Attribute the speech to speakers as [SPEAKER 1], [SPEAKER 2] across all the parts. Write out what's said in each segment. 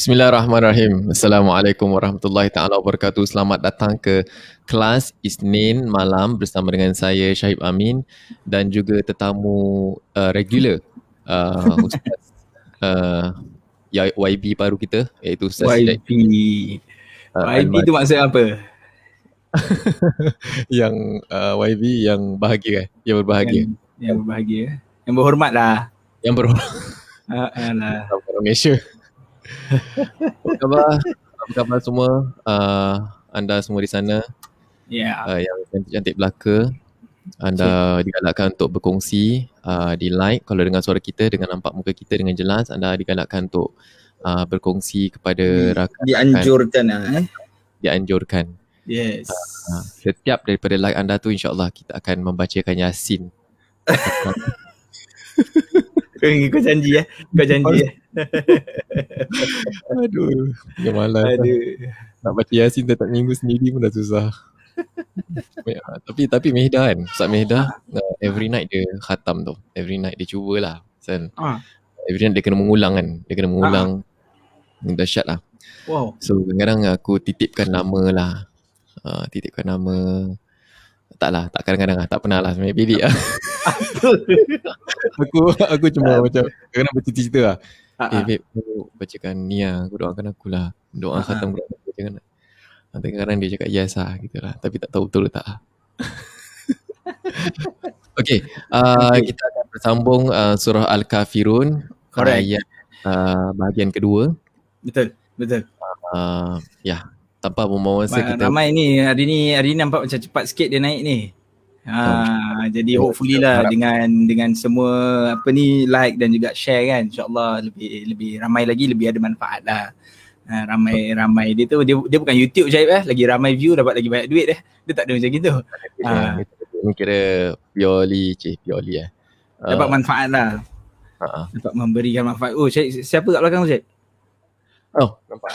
[SPEAKER 1] Bismillahirrahmanirrahim. Assalamualaikum warahmatullahi taala wabarakatuh. Selamat datang ke kelas Isnin malam bersama dengan saya Syahib Amin dan juga tetamu uh, regular uh, Ustaz uh, YB baru kita iaitu Ustaz
[SPEAKER 2] YB. Uh, YB tu maksud apa?
[SPEAKER 1] yang uh, YB yang bahagia yang berbahagia.
[SPEAKER 2] Yang, yang berbahagia. Yang berhormat lah.
[SPEAKER 1] Yang berhormat.
[SPEAKER 2] Uh, alah.
[SPEAKER 1] Malaysia. Apa khabar? Apa khabar semua? Uh, anda semua di sana?
[SPEAKER 2] Ya. Yeah.
[SPEAKER 1] Uh, yang cantik-cantik belaka. Anda okay. digalakkan untuk berkongsi uh, di like kalau dengar suara kita dengan nampak muka kita dengan jelas anda digalakkan untuk uh, berkongsi kepada
[SPEAKER 2] di,
[SPEAKER 1] rakan
[SPEAKER 2] dianjurkan eh
[SPEAKER 1] dianjurkan
[SPEAKER 2] yes
[SPEAKER 1] uh, setiap daripada like anda tu insyaallah kita akan membacakan yasin
[SPEAKER 2] kau janji ya kau janji ya
[SPEAKER 1] Aduh, yang malas. Aduh. Nak baca Yasin tak minggu sendiri pun dah susah. ya, tapi tapi Mehda kan, Ustaz Mehda uh, every night dia khatam tu. Every night dia cubalah. Sen. Ah. Every night dia kena mengulang kan. Dia kena mengulang. Ah. Dahsyat lah.
[SPEAKER 2] Wow.
[SPEAKER 1] So kadang-kadang aku titipkan nama lah. Uh, titipkan nama tak lah, tak kadang-kadang lah, tak pernah lah sebenarnya pilih lah. aku aku cuma macam kadang-kadang bercerita-cerita lah. Uh-huh. Eh babe, aku bacakan ni lah. Aku doakan aku lah. Doa uh-huh. khatam Quran aku bacakan lah. Nanti kadang dia cakap yes lah gitu lah. Tapi tak tahu betul tak lah. okay. Uh, okay. Kita akan bersambung uh, surah Al-Kafirun.
[SPEAKER 2] Correct.
[SPEAKER 1] Ayat uh, bahagian kedua.
[SPEAKER 2] Betul. Betul.
[SPEAKER 1] Uh, ya. Yeah. Tanpa membawa masa
[SPEAKER 2] kita. Ramai ni. Hari ni hari ni nampak macam cepat sikit dia naik ni. Ha, jadi hopefully lah dengan dengan semua apa ni like dan juga share kan insyaallah lebih lebih ramai lagi lebih ada manfaat lah. Ha, ramai ramai dia tu dia dia bukan YouTube je eh lagi ramai view dapat lagi banyak duit eh. Dia tak ada macam gitu.
[SPEAKER 1] Ha. Ini kira purely cih purely eh.
[SPEAKER 2] Dapat uh, manfaat lah. Uh-uh. Dapat memberikan manfaat. Oh, Syed, siapa kat belakang Syed?
[SPEAKER 1] Oh, nampak.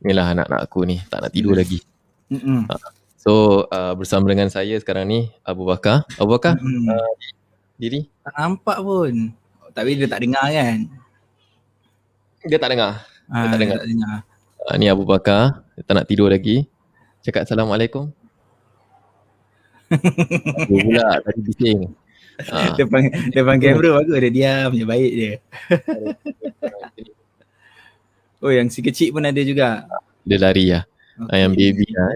[SPEAKER 1] Inilah anak-anak aku ni, tak nak tidur lagi. Mm-hmm. Uh, So uh, bersama dengan saya sekarang ni Abu Bakar. Abu Bakar, hmm. uh, diri?
[SPEAKER 2] Tak nampak pun. Tapi dia tak dengar kan?
[SPEAKER 1] Dia tak dengar.
[SPEAKER 2] Ha,
[SPEAKER 1] dia tak dengar.
[SPEAKER 2] Tak dengar.
[SPEAKER 1] Uh, ni Abu Bakar, dia tak nak tidur lagi. Cakap Assalamualaikum. dia pula tadi bising.
[SPEAKER 2] Uh. Depan, depan kamera bagus dia diam je baik dia. oh yang si kecil pun ada juga.
[SPEAKER 1] Dia lari lah. Okay. Yang baby lah.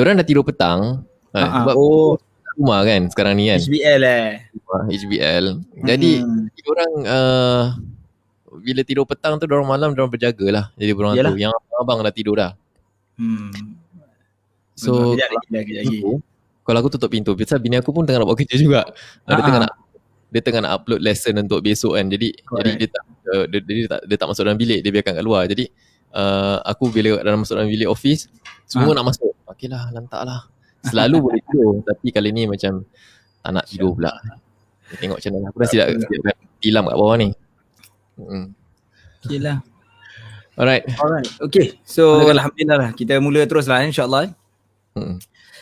[SPEAKER 1] Orang dah tidur petang uh, sebab
[SPEAKER 2] oh
[SPEAKER 1] rumah kan sekarang ni kan.
[SPEAKER 2] HBL eh.
[SPEAKER 1] HBL. Jadi hmm. orang uh, bila tidur petang tu orang malam orang berjaga lah. Jadi orang tu yang abang dah tidur dah.
[SPEAKER 2] Hmm.
[SPEAKER 1] So kejap lagi, kejap lagi. Kalau aku tutup pintu, biasa bini aku pun tengah nak buat kerja juga. Uh, dia tengah nak dia tengah nak upload lesson untuk besok kan. Jadi Correct. jadi dia tak, dia, dia, dia, tak dia tak masuk dalam bilik, dia biarkan kat luar. Jadi uh, aku bila dalam masuk dalam bilik office, semua ha. nak masuk. Okeylah, lantak lah. Selalu boleh tidur. Tapi kali ni macam tak nak tidur pula. Tengok macam mana. Aku dah silap hilang kat bawah ni.
[SPEAKER 2] Hmm. Okeylah.
[SPEAKER 1] Alright.
[SPEAKER 2] Alright. Okay. So Alhamdulillah lah. Kita mula terus lah insyaAllah. Hmm.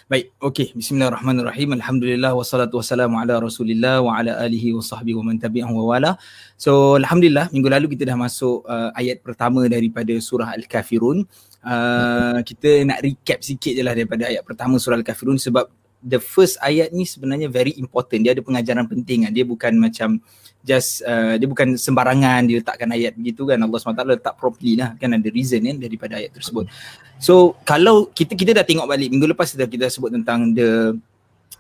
[SPEAKER 2] Baik, okey. Bismillahirrahmanirrahim. Alhamdulillah wassalatu wassalamu ala Rasulillah wa ala alihi wa sahbihi wa man tabi'ahu wa wala. So, alhamdulillah minggu lalu kita dah masuk uh, ayat pertama daripada surah Al-Kafirun. Uh, kita nak recap sikit je lah daripada ayat pertama surah Al-Kafirun sebab the first ayat ni sebenarnya very important. Dia ada pengajaran penting kan. Dia bukan macam just uh, dia bukan sembarangan dia letakkan ayat begitu kan. Allah SWT letak properly lah kan ada reason kan daripada ayat tersebut. So kalau kita kita dah tengok balik minggu lepas kita kita sebut tentang the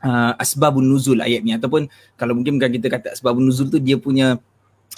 [SPEAKER 2] uh, asbabun nuzul ayat ni ataupun kalau mungkin bukan kita kata asbabun nuzul tu dia punya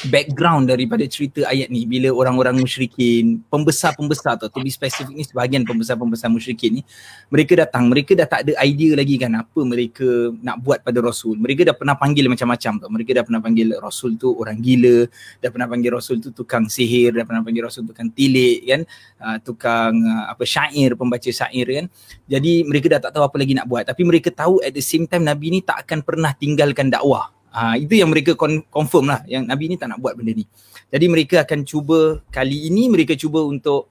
[SPEAKER 2] background daripada cerita ayat ni. Bila orang-orang musyrikin pembesar-pembesar tu to be specific ni sebahagian pembesar-pembesar musyrikin ni mereka datang. Mereka dah tak ada idea lagi kan apa mereka nak buat pada rasul. Mereka dah pernah panggil macam-macam tu mereka dah pernah panggil rasul tu orang gila dah pernah panggil rasul tu tukang sihir dah pernah panggil rasul tukang tilik kan uh, tukang uh, apa syair pembaca syair kan. Jadi mereka dah tak tahu apa lagi nak buat. Tapi mereka tahu at the same time nabi ni tak akan pernah tinggalkan dakwah Ha, itu yang mereka confirm lah yang Nabi ni tak nak buat benda ni. Jadi mereka akan cuba kali ini mereka cuba untuk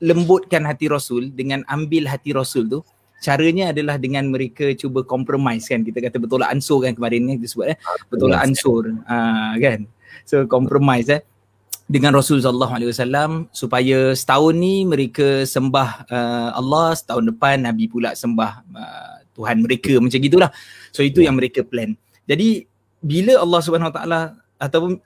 [SPEAKER 2] lembutkan hati Rasul dengan ambil hati Rasul tu. Caranya adalah dengan mereka cuba compromise kan. Kita kata betul lah ansur kan kemarin ni kita sebut eh. Betul lah ansur ha, kan. So compromise eh. dengan Rasulullah SAW supaya setahun ni mereka sembah uh, Allah, setahun depan Nabi pula sembah uh, Tuhan mereka macam gitulah. So itu yang mereka plan. Jadi bila Allah Subhanahu Wa Taala ataupun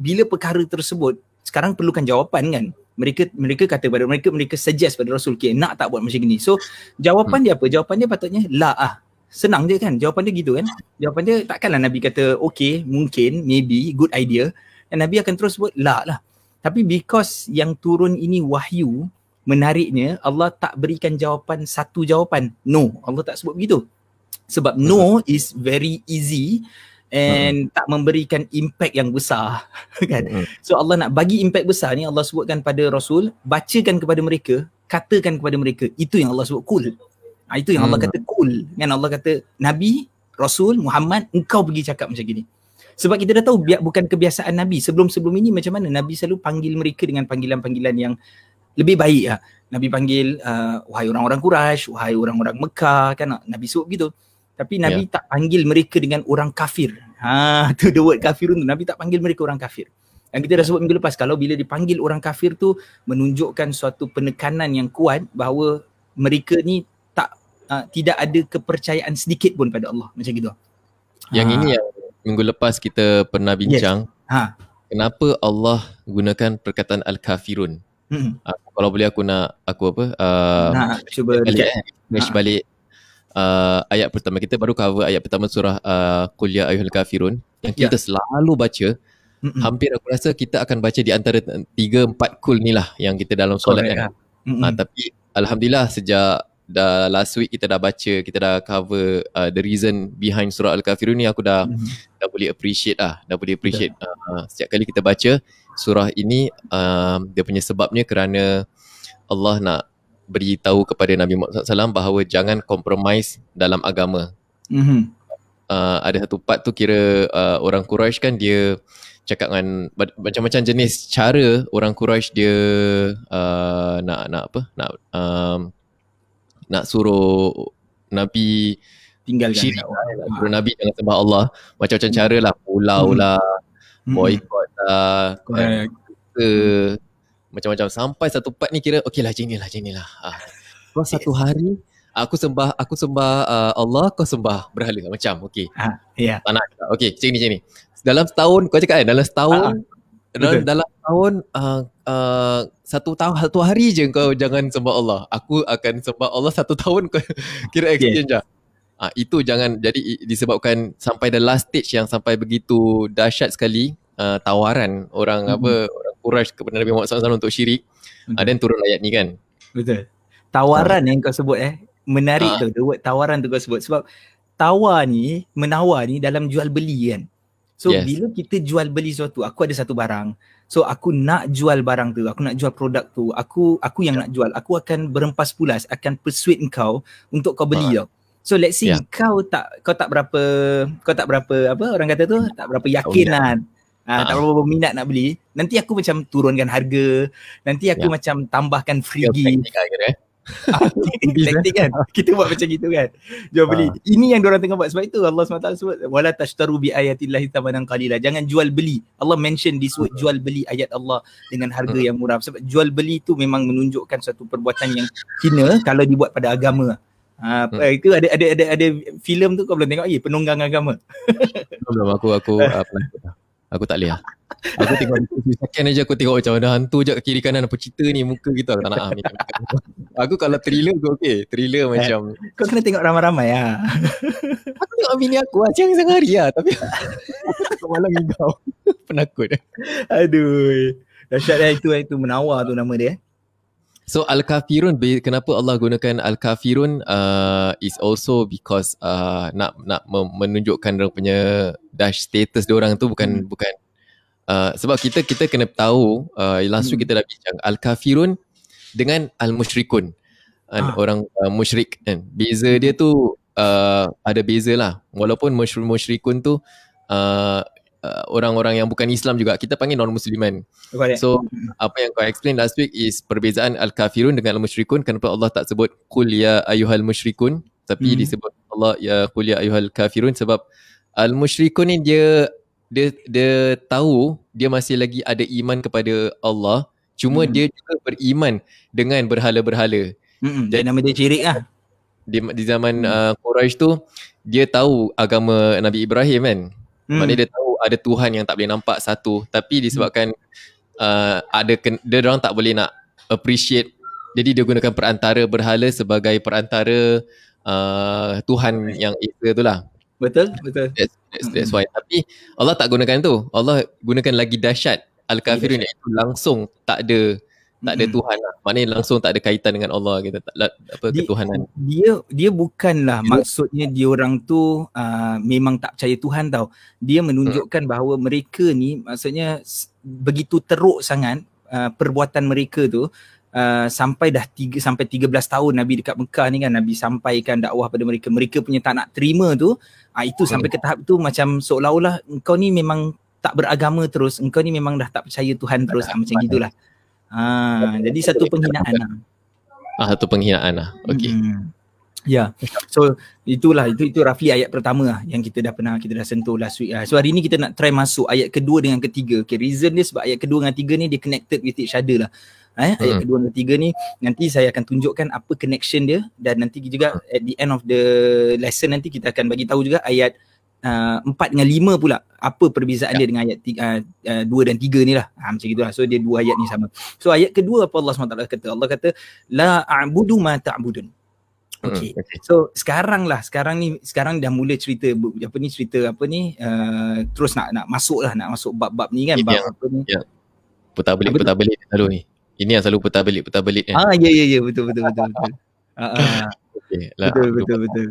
[SPEAKER 2] bila perkara tersebut sekarang perlukan jawapan kan? Mereka mereka kata pada mereka mereka suggest pada Rasul okay, nak tak buat macam ni? So jawapan hmm. dia apa? Jawapan dia patutnya la ah senang je kan? Jawapan dia gitu kan? Jawapan dia takkanlah Nabi kata okay mungkin maybe good idea dan Nabi akan terus sebut la lah. Tapi because yang turun ini wahyu menariknya Allah tak berikan jawapan satu jawapan. No Allah tak sebut begitu. Sebab no is very easy and hmm. tak memberikan impact yang besar kan hmm. so Allah nak bagi impact besar ni Allah sebutkan pada rasul bacakan kepada mereka katakan kepada mereka itu yang Allah sebut cool ha, itu yang hmm. Allah kata cool kan Allah kata nabi rasul Muhammad engkau pergi cakap macam gini sebab kita dah tahu biar bukan kebiasaan nabi sebelum-sebelum ini macam mana nabi selalu panggil mereka dengan panggilan-panggilan yang lebih baik lah. Nabi panggil uh, wahai orang-orang Quraisy, wahai orang-orang Mekah kan Nabi sebut begitu. Tapi Nabi yeah. tak panggil mereka dengan orang kafir. Ha, tu the word kafirun tu. Nabi tak panggil mereka orang kafir. Yang kita dah sebut minggu lepas, kalau bila dipanggil orang kafir tu menunjukkan suatu penekanan yang kuat bahawa mereka ni tak uh, tidak ada kepercayaan sedikit pun pada Allah. Macam gitu.
[SPEAKER 1] Yang ha. ini yang minggu lepas kita pernah bincang. Yes. Ha. Kenapa Allah gunakan perkataan al-kafirun? Hmm. Uh, kalau boleh aku nak aku apa? Uh,
[SPEAKER 2] nak cuba
[SPEAKER 1] balik, ha. balik uh, ayat pertama kita baru cover ayat pertama surah uh, Qul ya ayyuhal kafirun yang kita yeah. selalu baca Mm-mm. hampir aku rasa kita akan baca di antara 3 4 kul ni lah yang kita dalam solat kan. Uh, tapi alhamdulillah sejak dah last week kita dah baca kita dah cover uh, the reason behind surah al-kafirun ni aku dah mm-hmm. dah boleh appreciate lah dah boleh appreciate uh, setiap kali kita baca surah ini uh, dia punya sebabnya kerana Allah nak beritahu kepada Nabi Muhammad SAW bahawa jangan compromise dalam agama. Mm-hmm. Uh, ada satu part tu kira uh, orang Quraisy kan dia cakap dengan macam-macam jenis cara orang Quraisy dia uh, nak nak apa nak um, nak suruh Nabi
[SPEAKER 2] tinggal
[SPEAKER 1] syirik lah, nak suruh Nabi jangan sembah Allah macam-macam cara lah pulau mm-hmm. lah mm-hmm. boycott lah ke macam-macam. Sampai satu part ni kira okey lah macam lah macam lah ah. kau satu hari aku sembah aku sembah uh, Allah kau sembah berhala. Macam okey.
[SPEAKER 2] Ha ya. Yeah.
[SPEAKER 1] tak nak okey macam ni macam ni. Dalam setahun kau cakap kan dalam setahun ha, dalam, dalam tahun uh, uh, satu tahun satu hari je kau jangan sembah Allah. Aku akan sembah Allah satu tahun kau kira exchange yeah. Ah, itu jangan jadi disebabkan sampai the last stage yang sampai begitu dahsyat sekali uh, tawaran orang mm-hmm. apa Quraisy kepada Nabi Muhammad SAW untuk syirik uh, dan turun ayat ni kan
[SPEAKER 2] betul tawaran uh. yang kau sebut eh menarik uh. tu the word tawaran tu kau sebut sebab tawar ni menawar ni dalam jual beli kan so yes. bila kita jual beli sesuatu aku ada satu barang so aku nak jual barang tu aku nak jual produk tu aku aku yang yeah. nak jual aku akan berempas pulas akan persuade kau untuk kau beli uh. tau So let's see yeah. kau tak kau tak berapa kau tak berapa apa orang kata tu tak berapa yakin oh, yeah. lah Ha, tak berapa minat nak beli Nanti aku macam turunkan harga Nanti aku ya. macam tambahkan free gift eh? Taktik kan Kita buat macam gitu kan Jual beli ha. Ini yang diorang tengah buat Sebab itu Allah SWT sebut Wala tashtaru bi ayatillahi tabanan qalila Jangan jual beli Allah mention this word Jual beli ayat Allah Dengan harga hmm. yang murah Sebab jual beli tu Memang menunjukkan Satu perbuatan yang hina Kalau dibuat pada agama Ha, hmm. itu ada ada ada ada filem tu kau belum tengok lagi penunggang agama.
[SPEAKER 1] Belum aku aku uh, pernah. Aku tak boleh lah. Aku tengok second aja aku tengok macam ada hantu je kiri kanan apa cerita ni muka kita aku tak nak ambil. aku kalau thriller aku okey. Thriller eh, macam
[SPEAKER 2] kau kena tengok ramai-ramai ah.
[SPEAKER 1] aku tengok bini aku ah siang siang hari ah tapi aku malam kau penakut.
[SPEAKER 2] Aduh. Dahsyat dah itu itu menawar tu nama dia.
[SPEAKER 1] So Al-Kafirun kenapa Allah gunakan Al-Kafirun uh, is also because uh, nak nak menunjukkan dia punya dash status dia orang tu bukan hmm. bukan uh, sebab kita kita kena tahu uh, last week hmm. kita dah bincang Al-Kafirun dengan Al-Musyrikun uh, ah. orang uh, musyrik kan beza dia tu uh, ada beza lah walaupun musyrikun tu uh, uh, orang-orang yang bukan Islam juga kita panggil non musliman. So apa yang kau explain last week is perbezaan al kafirun dengan al musyrikun kenapa Allah tak sebut qul ya ayyuhal musyrikun tapi hmm. disebut Allah ya qul ya ayyuhal kafirun sebab al musyrikun ni dia dia dia tahu dia masih lagi ada iman kepada Allah cuma hmm. dia juga beriman dengan berhala-berhala.
[SPEAKER 2] Hmm. Jadi nama dia syirik lah.
[SPEAKER 1] Di, di zaman hmm. uh, Quraisy tu dia tahu agama Nabi Ibrahim kan. Hmm. Maknanya dia tahu ada Tuhan yang tak boleh nampak satu tapi disebabkan uh, ada dia orang tak boleh nak appreciate jadi dia gunakan perantara berhala sebagai perantara uh, Tuhan yang Esa tu lah.
[SPEAKER 2] Betul, betul.
[SPEAKER 1] That's, that's, that's why. Tapi Allah tak gunakan tu. Allah gunakan lagi dahsyat. Al-Kafirun itu langsung tak ada tak ada Tuhan lah. Maknanya langsung tak ada kaitan dengan Allah kita tak apa dia, ketuhanan.
[SPEAKER 2] Dia dia bukanlah dia, maksudnya dia orang tu uh, memang tak percaya Tuhan tau. Dia menunjukkan hmm. bahawa mereka ni maksudnya begitu teruk sangat uh, perbuatan mereka tu uh, sampai dah tiga, sampai 13 tahun Nabi dekat Mekah ni kan Nabi sampaikan dakwah pada mereka mereka punya tak nak terima tu uh, itu sampai ke tahap tu macam seolah-olah engkau ni memang tak beragama terus engkau ni memang dah tak percaya Tuhan terus uh, macam gitulah uh, jadi satu penghinaan lah
[SPEAKER 1] ah satu penghinaan lah okey hmm.
[SPEAKER 2] Ya, yeah. so itulah itu itu roughly ayat pertama lah yang kita dah pernah kita dah sentuh last week. Uh. So hari ni kita nak try masuk ayat kedua dengan ketiga. Okay, reason dia sebab ayat kedua dengan tiga ni dia connected with each other lah eh ayat hmm. kedua dan ketiga ni nanti saya akan tunjukkan apa connection dia dan nanti juga hmm. at the end of the lesson nanti kita akan bagi tahu juga ayat uh, empat dengan lima pula apa perbezaan ya. dia dengan ayat uh, uh, dua dan tiga ni lah ha, macam itulah so dia dua ayat ni sama so ayat kedua apa Allah SWT kata Allah kata la a'budu ma ta'budun Okay. Hmm, okay. So sekarang lah, sekarang ni, sekarang dah mula cerita apa ni cerita apa ni uh, terus nak nak masuk lah, nak masuk bab-bab ni kan, bab
[SPEAKER 1] yang, apa ni. Ya. Putar belik, putar belik selalu ni. Ini yang selalu putar balik putar balik
[SPEAKER 2] kan. Ah ya ya ya betul betul betul betul. Ah, ah. okay, lah, betul betul betul.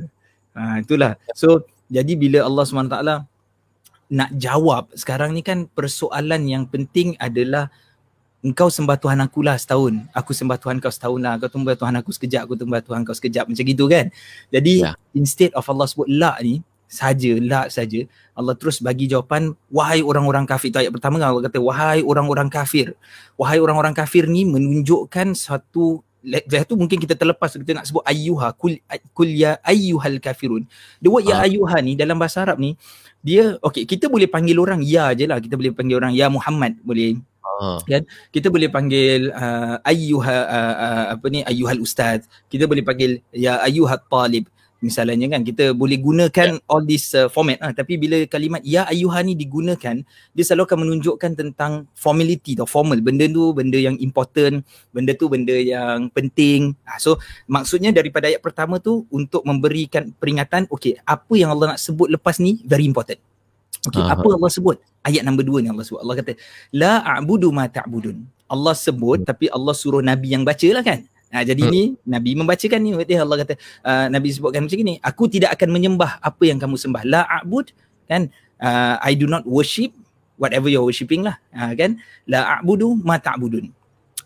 [SPEAKER 2] Ah itulah. So jadi bila Allah SWT nak jawab sekarang ni kan persoalan yang penting adalah engkau sembah Tuhan aku lah setahun. Aku sembah Tuhan kau setahun lah. Kau sembah Tuhan aku sekejap. Aku sembah Tuhan kau sekejap. Macam gitu kan. Jadi yeah. instead of Allah sebut la ni saja la saja Allah terus bagi jawapan wahai orang-orang kafir itu ayat pertama Allah kata wahai orang-orang kafir wahai orang-orang kafir ni menunjukkan satu Lepas tu mungkin kita terlepas kita nak sebut ayyuha kul, kul ya ayyuhal kafirun. The word ya ah. ayyuha ni dalam bahasa Arab ni dia okey kita boleh panggil orang ya je lah kita boleh panggil orang ya Muhammad boleh. Uh. Kan? Kita boleh panggil uh, ayyuha uh, uh, apa ni ayyuhal ustaz. Kita boleh panggil ya ayyuhat talib misalnya kan kita boleh gunakan yeah. all this uh, format ah tapi bila kalimat ya ayuha ni digunakan dia selalu akan menunjukkan tentang formality atau formal. Benda tu benda yang important benda tu benda yang penting. Ah, so maksudnya daripada ayat pertama tu untuk memberikan peringatan okey apa yang Allah nak sebut lepas ni very important. Okey uh-huh. apa Allah sebut? Ayat nombor dua ni Allah sebut. Allah kata la a'budu ma ta'budun. Allah sebut hmm. tapi Allah suruh nabi yang baca lah kan Ha, jadi hmm. ni Nabi membacakan ni. Dia Allah kata uh, Nabi sebutkan macam ni aku tidak akan menyembah apa yang kamu sembah. La a'bud kan? Uh, I do not worship whatever you're worshipping lah. Uh, kan? La a'budu ma ta'budun.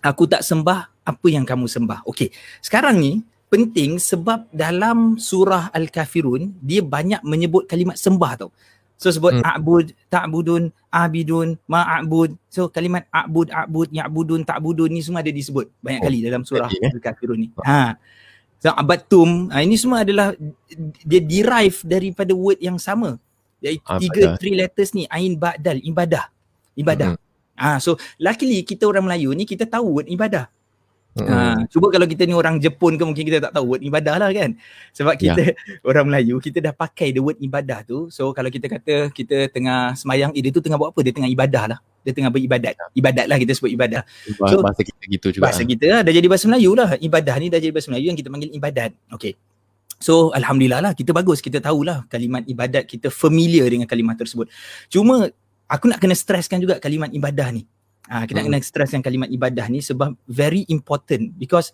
[SPEAKER 2] Aku tak sembah apa yang kamu sembah. Okey. Sekarang ni penting sebab dalam surah al-kafirun dia banyak menyebut kalimat sembah tau So sebut hmm. a'bud, ta'budun, abidun, ma'abud. So kalimat a'bud, a'bud, ya'budun, ta'budun ni semua ada disebut banyak oh. kali dalam surah okay, eh? Al-Kafirun ni. Ha. So abatum, ha, ini semua adalah dia derive daripada word yang sama. Jadi ah, tiga, three letters ni, ain, ba'dal, ibadah. Ibadah. Hmm. Ha, so luckily kita orang Melayu ni kita tahu word ibadah. Ha, cuba kalau kita ni orang Jepun ke mungkin kita tak tahu word ibadah lah kan. Sebab kita yeah. orang Melayu kita dah pakai the word ibadah tu. So kalau kita kata kita tengah semayang, eh dia tu tengah buat apa? Dia tengah ibadah lah. Dia tengah beribadat. Ibadat lah kita sebut ibadah.
[SPEAKER 1] So, bahasa kita gitu juga.
[SPEAKER 2] Bahasa kita lah. Dah jadi bahasa Melayu lah. Ibadah ni dah jadi bahasa Melayu yang kita panggil ibadat. Okay. So Alhamdulillah lah kita bagus. Kita tahulah kalimat ibadat kita familiar dengan kalimat tersebut. Cuma aku nak kena stresskan juga kalimat ibadah ni. Ha, kita hmm. kena stresskan kalimat ibadah ni sebab very important because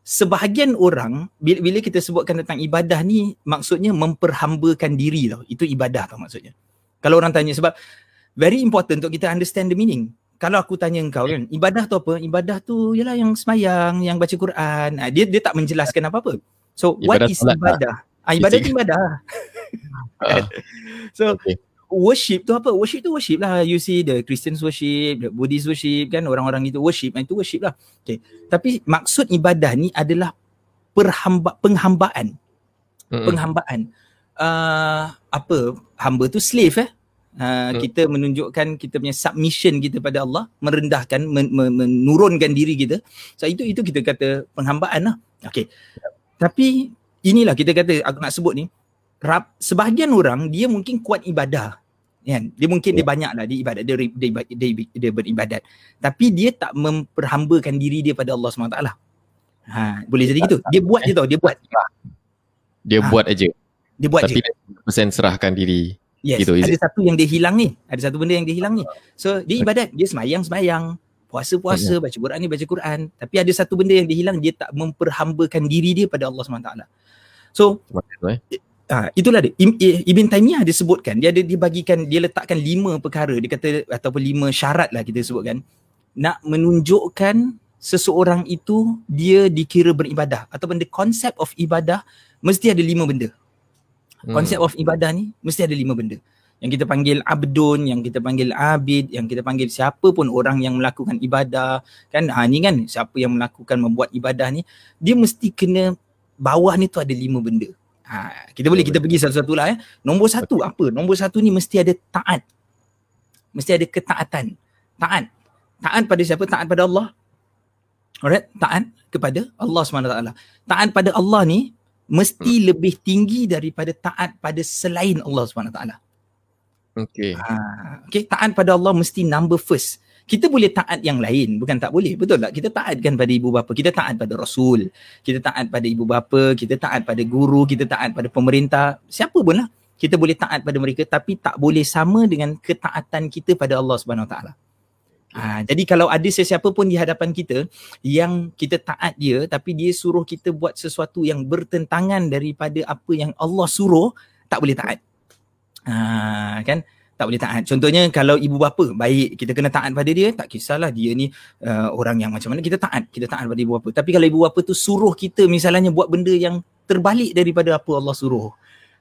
[SPEAKER 2] sebahagian orang bila, bila kita sebutkan tentang ibadah ni maksudnya memperhambakan diri tau. Itu ibadah tau maksudnya. Kalau orang tanya sebab very important untuk kita understand the meaning. Kalau aku tanya engkau kan, ibadah tu apa? Ibadah tu ialah yang semayang, yang baca Quran. Ha, dia dia tak menjelaskan apa-apa. So ibadah what is ibadah? Ah, ibadah tu ibadah. so okay worship tu apa? Worship tu worship lah. You see the Christians worship, the Buddhist worship kan orang-orang itu worship, itu worship lah. Okay. Tapi maksud ibadah ni adalah perhamba, penghambaan. Mm-hmm. Penghambaan. Uh, apa? Hamba tu slave eh? uh, hmm. kita menunjukkan kita punya submission kita pada Allah merendahkan men- men- menurunkan diri kita so itu itu kita kata penghambaan lah okey tapi inilah kita kata aku nak sebut ni rab, sebahagian orang dia mungkin kuat ibadah. Kan? Dia mungkin yeah. dia banyak lah dia ibadat dia, dia, dia, dia, dia beribadat. Tapi dia tak memperhambakan diri dia pada Allah SWT ha, boleh jadi gitu? Dia buat je tau dia buat.
[SPEAKER 1] Dia ha. buat aja
[SPEAKER 2] dia buat
[SPEAKER 1] tapi je. tapi serahkan diri
[SPEAKER 2] yes. gitu, ada satu yang dia hilang ni. Ada satu benda yang dia hilang ni. So dia ibadat dia semayang semayang puasa-puasa, baca Quran ni baca Quran. Tapi ada satu benda yang dia hilang, dia tak memperhambakan diri dia pada Allah SWT. So, Uh, itulah dia. Ibn Taymiyah dia sebutkan, dia ada dibagikan, dia letakkan lima perkara, dia kata ataupun lima syarat lah kita sebutkan. Nak menunjukkan seseorang itu dia dikira beribadah ataupun the concept of ibadah mesti ada lima benda. Konsep hmm. of ibadah ni mesti ada lima benda. Yang kita panggil abdun, yang kita panggil abid, yang kita panggil siapa pun orang yang melakukan ibadah. Kan ha, ni kan siapa yang melakukan membuat ibadah ni, dia mesti kena bawah ni tu ada lima benda. Ha, kita boleh kita pergi satu-satu lah ya. Nombor satu apa? Nombor satu ni mesti ada taat. Mesti ada ketaatan. Taat. Taat pada siapa? Taat pada Allah. Alright? Taat kepada Allah SWT. Taat pada Allah ni mesti hmm. lebih tinggi daripada taat pada selain Allah SWT.
[SPEAKER 1] Okay.
[SPEAKER 2] Ha, okay. Taat pada Allah mesti number first kita boleh taat yang lain bukan tak boleh. Betul tak? Kita taatkan pada ibu bapa kita taat pada rasul kita taat pada ibu bapa kita taat pada guru kita taat pada pemerintah. Siapa pun lah kita boleh taat pada mereka tapi tak boleh sama dengan ketaatan kita pada Allah Subhanahu taala. Ha, jadi kalau ada sesiapa pun di hadapan kita yang kita taat dia tapi dia suruh kita buat sesuatu yang bertentangan daripada apa yang Allah suruh tak boleh taat. Ha, kan? Tak boleh taat. Contohnya kalau ibu bapa baik kita kena taat pada dia tak kisahlah dia ni uh, orang yang macam mana kita taat kita taat pada ibu bapa. Tapi kalau ibu bapa tu suruh kita misalnya buat benda yang terbalik daripada apa Allah suruh.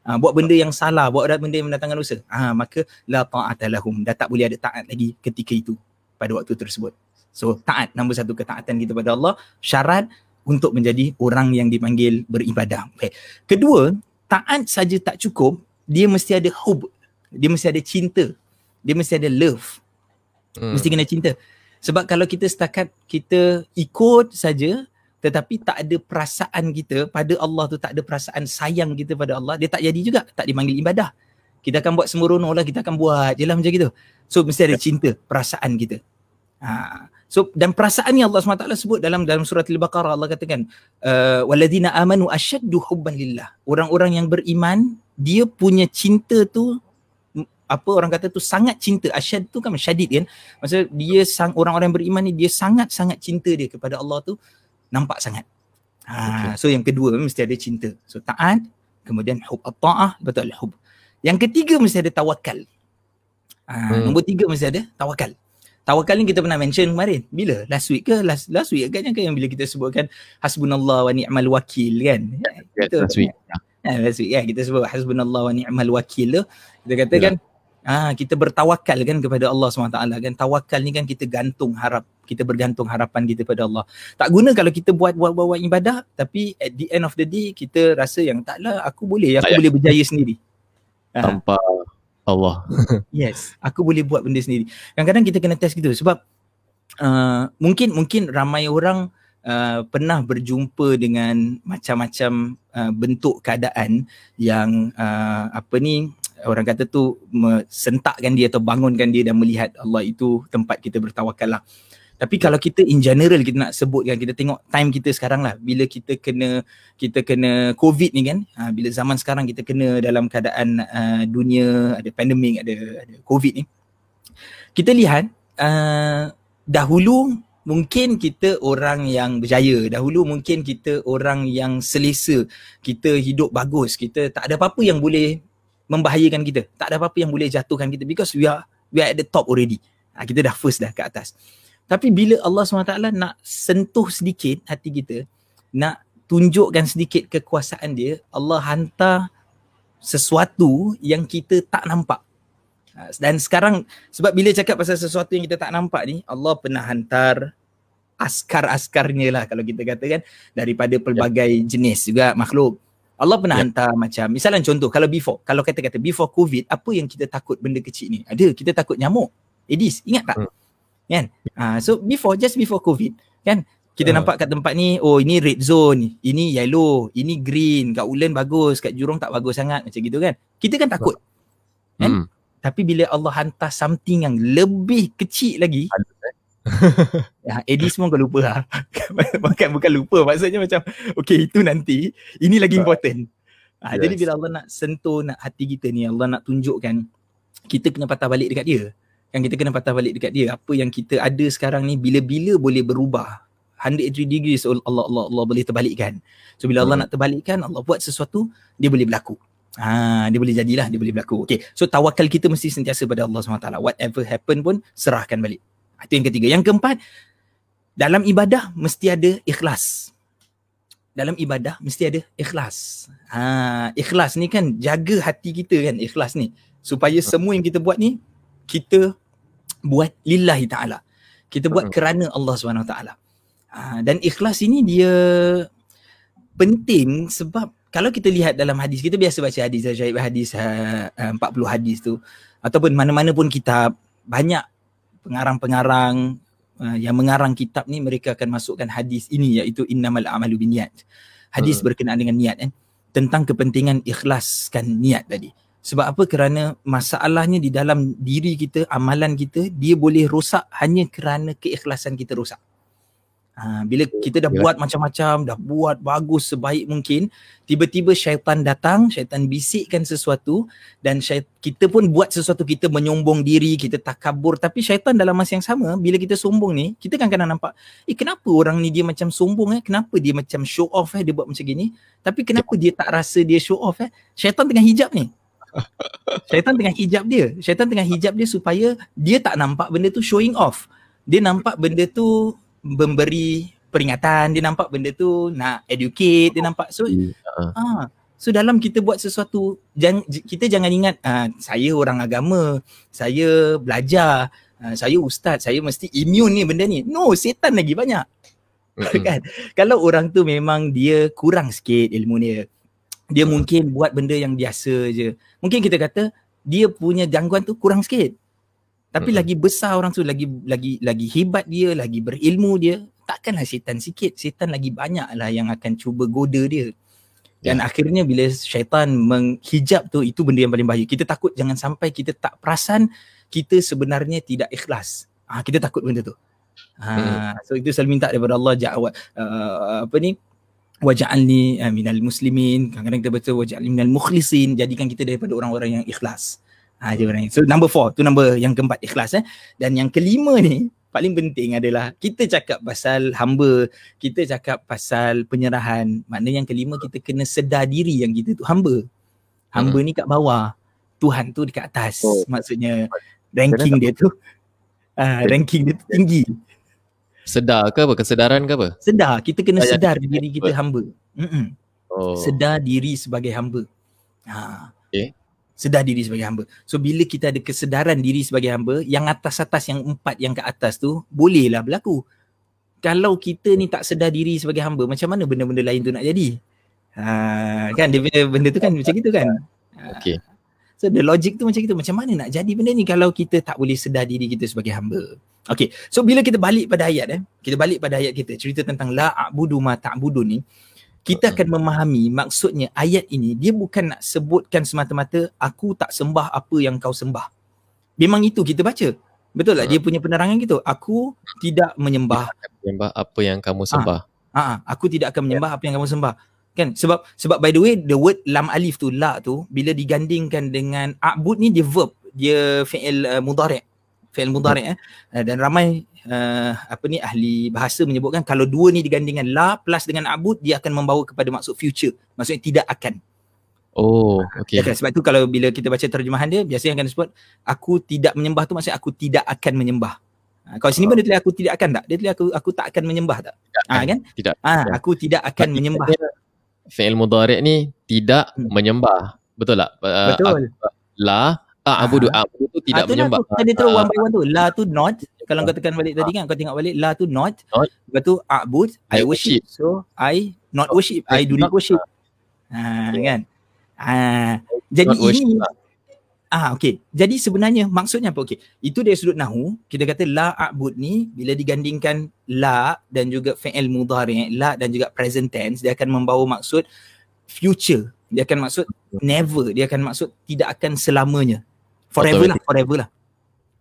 [SPEAKER 2] Uh, buat benda yang salah, buat benda yang mendatangkan dosa. Ah uh, maka la ta'ata lahum. Dah tak boleh ada taat lagi ketika itu pada waktu tersebut. So taat nombor satu ketaatan kita pada Allah syarat untuk menjadi orang yang dipanggil beribadah. Okay. Kedua, taat saja tak cukup, dia mesti ada hub dia mesti ada cinta. Dia mesti ada love. Hmm. mesti kena cinta. Sebab kalau kita setakat kita ikut saja tetapi tak ada perasaan kita pada Allah tu tak ada perasaan sayang kita pada Allah dia tak jadi juga. Tak dipanggil ibadah. Kita akan buat sembrono lah kita akan buat je lah macam gitu. So mesti ada cinta perasaan kita. Ha. so dan perasaan ni Allah SWT sebut dalam dalam surat Al-Baqarah Allah katakan uh, waladzina amanu asyaddu hubban lillah. Orang-orang yang beriman dia punya cinta tu apa orang kata tu sangat cinta. Asyad tu kan syadid kan? Maksud dia sang orang-orang beriman ni dia sangat-sangat cinta dia kepada Allah tu nampak sangat. Ha okay. so yang kedua mesti ada cinta. So taat kemudian hub taah betul hub. Yang ketiga mesti ada tawakal ha hmm. nombor tiga mesti ada tawakal tawakal ni kita pernah mention kemarin. Bila? Last week ke? Last last week agaknya kan yang bila kita sebutkan hasbunallah wa ni'mal wakil kan?
[SPEAKER 1] Yeah, last week.
[SPEAKER 2] Ha, last week ya kita sebut hasbunallah wa ni'mal wakil tu. Kita katakan yeah. Ah kita bertawakal kan kepada Allah SWT kan tawakal ni kan kita gantung harap kita bergantung harapan kita pada Allah. Tak guna kalau kita buat buat buat, buat ibadah tapi at the end of the day kita rasa yang taklah aku boleh aku tak boleh berjaya sendiri.
[SPEAKER 1] Ah. Tanpa ha. Allah.
[SPEAKER 2] yes, aku boleh buat benda sendiri. Kadang-kadang kita kena test gitu sebab uh, mungkin mungkin ramai orang uh, pernah berjumpa dengan macam-macam uh, bentuk keadaan yang uh, apa ni orang kata tu sentakkan dia atau bangunkan dia dan melihat Allah itu tempat kita bertawakal lah. Tapi kalau kita in general kita nak sebutkan kita tengok time kita sekarang lah bila kita kena kita kena covid ni kan ha, bila zaman sekarang kita kena dalam keadaan uh, dunia ada pandemik ada ada covid ni kita lihat uh, dahulu mungkin kita orang yang berjaya dahulu mungkin kita orang yang selesa kita hidup bagus kita tak ada apa-apa yang boleh membahayakan kita. Tak ada apa-apa yang boleh jatuhkan kita because we are we are at the top already. Ha, kita dah first dah ke atas. Tapi bila Allah SWT nak sentuh sedikit hati kita, nak tunjukkan sedikit kekuasaan dia, Allah hantar sesuatu yang kita tak nampak. Ha, dan sekarang sebab bila cakap pasal sesuatu yang kita tak nampak ni, Allah pernah hantar askar-askarnya lah kalau kita katakan daripada pelbagai jenis juga makhluk Allah pernah yeah. hantar macam misalnya contoh kalau before kalau kata-kata before covid apa yang kita takut benda kecil ni ada kita takut nyamuk Edis ingat tak hmm. kan uh, so before just before covid kan kita uh. nampak kat tempat ni oh ini red zone ini yellow ini green kat Ulen bagus kat Jurong tak bagus sangat macam gitu kan kita kan takut uh. kan hmm. tapi bila Allah hantar something yang lebih kecil lagi Eddie semua kau lupa lah. bukan, bukan lupa maksudnya macam okay itu nanti ini lagi important. Ha, yes. Jadi bila Allah nak sentuh nak hati kita ni Allah nak tunjukkan kita kena patah balik dekat dia. Yang kita kena patah balik dekat dia. Apa yang kita ada sekarang ni bila-bila boleh berubah. 180 degrees Allah Allah Allah boleh terbalikkan. So bila Allah hmm. nak terbalikkan Allah buat sesuatu dia boleh berlaku. Ha, dia boleh jadilah, dia boleh berlaku. Okay, so tawakal kita mesti sentiasa pada Allah SWT. Whatever happen pun, serahkan balik. Itu yang ketiga. Yang keempat, dalam ibadah mesti ada ikhlas. Dalam ibadah mesti ada ikhlas. Ha, ikhlas ni kan jaga hati kita kan ikhlas ni. Supaya semua yang kita buat ni, kita buat lillahi ta'ala. Kita buat kerana Allah SWT. Ha, dan ikhlas ini dia penting sebab kalau kita lihat dalam hadis, kita biasa baca hadis, hadis, uh, uh, 40 hadis tu. Ataupun mana-mana pun kitab, banyak pengarang-pengarang uh, yang mengarang kitab ni mereka akan masukkan hadis ini iaitu innamal a'malu binniyat. Hadis hmm. berkenaan dengan niat kan tentang kepentingan ikhlaskan niat tadi. Sebab apa? Kerana masalahnya di dalam diri kita, amalan kita dia boleh rosak hanya kerana keikhlasan kita rosak. Ha, bila kita dah buat macam-macam, dah buat bagus sebaik mungkin, tiba-tiba syaitan datang, syaitan bisikkan sesuatu dan syait, kita pun buat sesuatu, kita menyombong diri, kita takabur. Tapi syaitan dalam masa yang sama, bila kita sombong ni, kita kan kena nampak, eh kenapa orang ni dia macam sombong eh? Kenapa dia macam show off eh? Dia buat macam gini. Tapi kenapa dia tak rasa dia show off eh? Syaitan tengah hijab ni. Syaitan tengah hijab dia. Syaitan tengah hijab dia supaya dia tak nampak benda tu showing off. Dia nampak benda tu memberi peringatan dia nampak benda tu nak educate dia nampak. So uh. ah so dalam kita buat sesuatu jang, kita jangan ingat ah, saya orang agama saya belajar ah, saya ustaz saya mesti immune ni benda ni. No setan lagi banyak. Mm-hmm. kan? Kalau orang tu memang dia kurang sikit ilmu dia dia mungkin buat benda yang biasa je. Mungkin kita kata dia punya gangguan tu kurang sikit tapi hmm. lagi besar orang tu lagi lagi lagi hebat dia, lagi berilmu dia, takkanlah syaitan sikit. Syaitan lagi banyak lah yang akan cuba goda dia. Dan yeah. akhirnya bila syaitan menghijab tu itu benda yang paling bahaya. Kita takut jangan sampai kita tak perasan kita sebenarnya tidak ikhlas. Ah ha, kita takut benda tu. Ha, hmm. so itu selalu minta daripada Allah ja'wa uh, apa ni waja'alni uh, minal muslimin kadang-kadang kita baca waja'alni minal mukhlisin jadikan kita daripada orang-orang yang ikhlas Ha, je orang So number four, tu number yang keempat ikhlas eh. Dan yang kelima ni paling penting adalah kita cakap pasal hamba, kita cakap pasal penyerahan. Maknanya yang kelima kita kena sedar diri yang kita tu hamba. Hamba hmm. ni kat bawah, Tuhan tu dekat atas. Oh. Maksudnya ranking dia tu uh, ranking dia tu tinggi.
[SPEAKER 1] Sedar ke apa? Kesedaran ke apa?
[SPEAKER 2] Sedar. Kita kena sedar diri kita hamba. Mm-mm. Oh. Sedar diri sebagai hamba. Ha. Okay sedar diri sebagai hamba. So bila kita ada kesedaran diri sebagai hamba, yang atas-atas yang empat yang ke atas tu bolehlah berlaku. Kalau kita ni tak sedar diri sebagai hamba, macam mana benda-benda lain tu nak jadi? Ha, kan dia benda, benda tu kan macam gitu kan? Ha. Okay. So the logic tu macam gitu. Macam mana nak jadi benda ni kalau kita tak boleh sedar diri kita sebagai hamba? Okay. So bila kita balik pada ayat eh, kita balik pada ayat kita cerita tentang la a'budu ma ta'budu ni, kita akan memahami maksudnya ayat ini dia bukan nak sebutkan semata-mata aku tak sembah apa yang kau sembah. Memang itu kita baca. Betul tak? Dia punya penerangan gitu. Aku tidak menyembah
[SPEAKER 1] menyembah apa yang kamu sembah.
[SPEAKER 2] Ha, ha, aku tidak akan menyembah apa yang kamu sembah. Kan? Sebab sebab by the way the word lam alif tu la tu bila digandingkan dengan a'bud ni dia verb, dia fi'il uh, mudhari'. Fi'il mudhari' eh. Dan ramai uh, apa ni ahli bahasa menyebutkan kalau dua ni digandingkan la plus dengan abud dia akan membawa kepada maksud future. Maksudnya tidak akan.
[SPEAKER 1] Oh okey.
[SPEAKER 2] Okay, sebab tu kalau bila kita baca terjemahan dia biasanya akan disebut aku tidak menyembah tu maksudnya aku tidak akan menyembah. Ha, kalau sini pun dia tulis aku tidak akan tak? Dia tulis aku aku tak akan menyembah tak? Ah ha, kan?
[SPEAKER 1] Tidak.
[SPEAKER 2] Ah ha, aku tidak akan But menyembah.
[SPEAKER 1] fi'il mudhari' ni tidak hmm. menyembah. Betul tak?
[SPEAKER 2] Betul. uh,
[SPEAKER 1] la Ah, abudu, ah, abudu tu tidak ah, menyembah.
[SPEAKER 2] Tu, tadi terus one by one tu. La tu not. Kalau kau tekan balik tadi kan, kau tengok balik. La tu not. not. Lepas tu abud, I worship. So, I not worship. I do not worship. Ha, yeah. kan? Ha, jadi Not ini Ah okey. Jadi sebenarnya maksudnya apa? Okey. Itu dari sudut nahu, kita kata la a'bud ni bila digandingkan la dan juga fi'il mudhari', la dan juga present tense, dia akan membawa maksud future. Dia akan maksud never, dia akan maksud tidak akan selamanya. Forever lah, forever lah.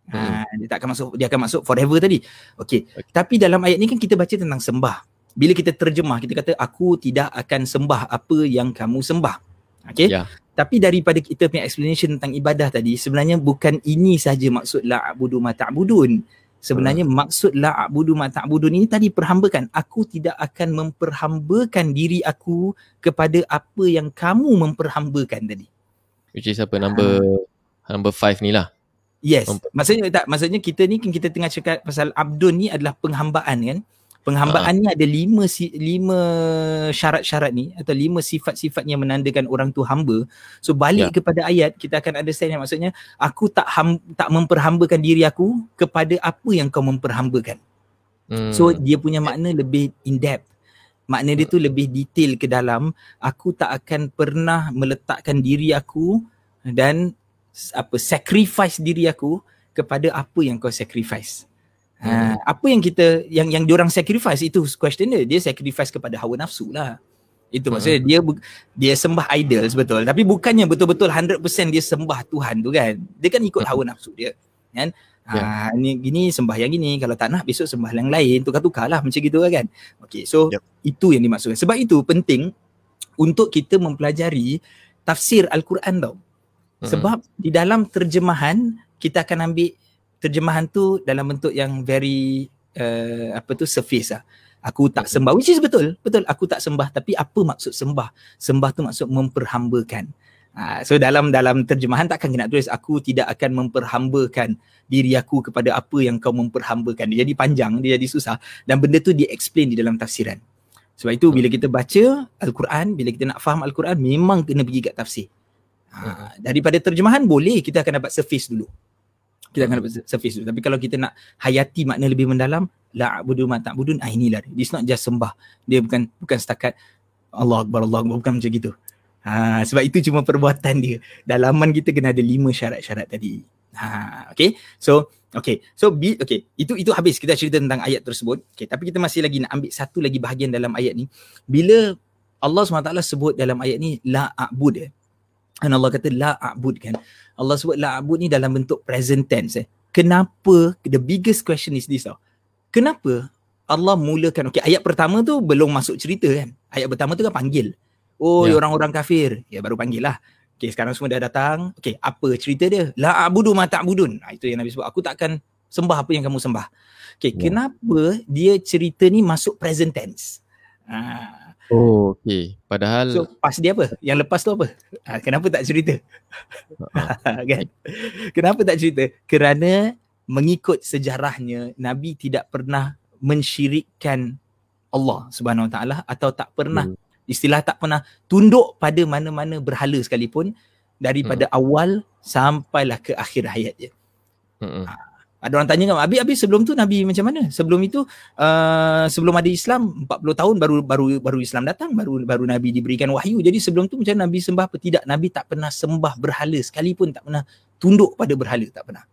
[SPEAKER 2] Hmm. Ha, dia tak akan masuk dia akan masuk forever tadi. Okey. Okay. Tapi dalam ayat ni kan kita baca tentang sembah. Bila kita terjemah kita kata aku tidak akan sembah apa yang kamu sembah. Okey. Yeah. Tapi daripada kita punya explanation tentang ibadah tadi, sebenarnya bukan ini saja maksud la abudu ma ta'budun. Sebenarnya hmm. maksud la abudu ma ta'budun ini tadi perhambakan. Aku tidak akan memperhambakan diri aku kepada apa yang kamu memperhambakan tadi.
[SPEAKER 1] Which is apa number ha. number five ni lah.
[SPEAKER 2] Yes. Maksudnya tak maksudnya kita ni kita tengah cakap pasal abdun ni adalah penghambaan kan. Penghambaan ni ada lima lima syarat-syarat ni atau lima sifat-sifat yang menandakan orang tu hamba. So balik yeah. kepada ayat kita akan understand yang maksudnya aku tak ham, tak memperhambakan diri aku kepada apa yang kau memperhambakan. Hmm. So dia punya makna lebih in depth. Makna dia tu lebih detail ke dalam aku tak akan pernah meletakkan diri aku dan apa sacrifice diri aku kepada apa yang kau sacrifice. Ha, apa yang kita yang yang diorang sacrifice itu question dia. Dia sacrifice kepada hawa nafsu lah. Itu maksudnya hmm. dia dia sembah idol betul. Tapi bukannya betul-betul 100% dia sembah Tuhan tu kan. Dia kan ikut hawa nafsu dia kan? Yeah. ha, ni gini sembah yang gini. Kalau tak nak besok sembah yang lain. Tukar-tukar lah macam gitu kan. Okey so yep. itu yang dimaksudkan. Sebab itu penting untuk kita mempelajari tafsir al-Quran tau sebab di dalam terjemahan kita akan ambil terjemahan tu dalam bentuk yang very uh, apa tu surface lah. Aku tak sembah which is betul. Betul aku tak sembah tapi apa maksud sembah? Sembah tu maksud memperhambakan. Uh, so dalam dalam terjemahan takkan kena tulis aku tidak akan memperhambakan diri aku kepada apa yang kau memperhambakan. Dia jadi panjang, dia jadi susah dan benda tu dia explain di dalam tafsiran. Sebab itu bila kita baca Al-Quran, bila kita nak faham Al-Quran memang kena pergi kat tafsir. Uh, daripada terjemahan boleh kita akan dapat surface dulu kita akan dapat surface tu. Tapi kalau kita nak hayati makna lebih mendalam, la abudu ma ta'budun, ah inilah. It's not just sembah. Dia bukan bukan setakat Allah Akbar, Allah Akbar. Bukan macam gitu. Ha, sebab itu cuma perbuatan dia. Dalaman kita kena ada lima syarat-syarat tadi. Ha, okay. So, okay. So, be, okay. Itu itu habis kita cerita tentang ayat tersebut. Okay. Tapi kita masih lagi nak ambil satu lagi bahagian dalam ayat ni. Bila Allah SWT sebut dalam ayat ni, la a'bud. Eh. Dan Allah kata la a'bud kan. Allah sebut la a'bud ni dalam bentuk present tense eh. Kenapa the biggest question is this tau. Kenapa Allah mulakan okey ayat pertama tu belum masuk cerita kan. Ayat pertama tu kan panggil. Oh ya. orang-orang kafir. Ya baru panggil lah. Okey sekarang semua dah datang. Okey apa cerita dia? La a'budu ma ta'budun. Ha, itu yang Nabi sebut. Aku takkan sembah apa yang kamu sembah. Okey ya. kenapa dia cerita ni masuk present tense? Ha,
[SPEAKER 1] Oh, okey. Padahal
[SPEAKER 2] So, pas dia apa? Yang lepas tu apa? Ha, kenapa tak cerita? Uh-huh. kan? Kenapa tak cerita? Kerana mengikut sejarahnya Nabi tidak pernah mensyirikkan Allah Subhanahu Wa Taala atau tak pernah hmm. istilah tak pernah tunduk pada mana-mana berhala sekalipun daripada hmm. awal sampailah ke akhir hayat dia. Hmm. Ha, ada orang tanya kan Abi Abi sebelum tu Nabi macam mana? Sebelum itu uh, sebelum ada Islam 40 tahun baru baru baru Islam datang baru baru Nabi diberikan wahyu. Jadi sebelum tu macam Nabi sembah apa tidak? Nabi tak pernah sembah berhala sekalipun tak pernah tunduk pada berhala tak pernah.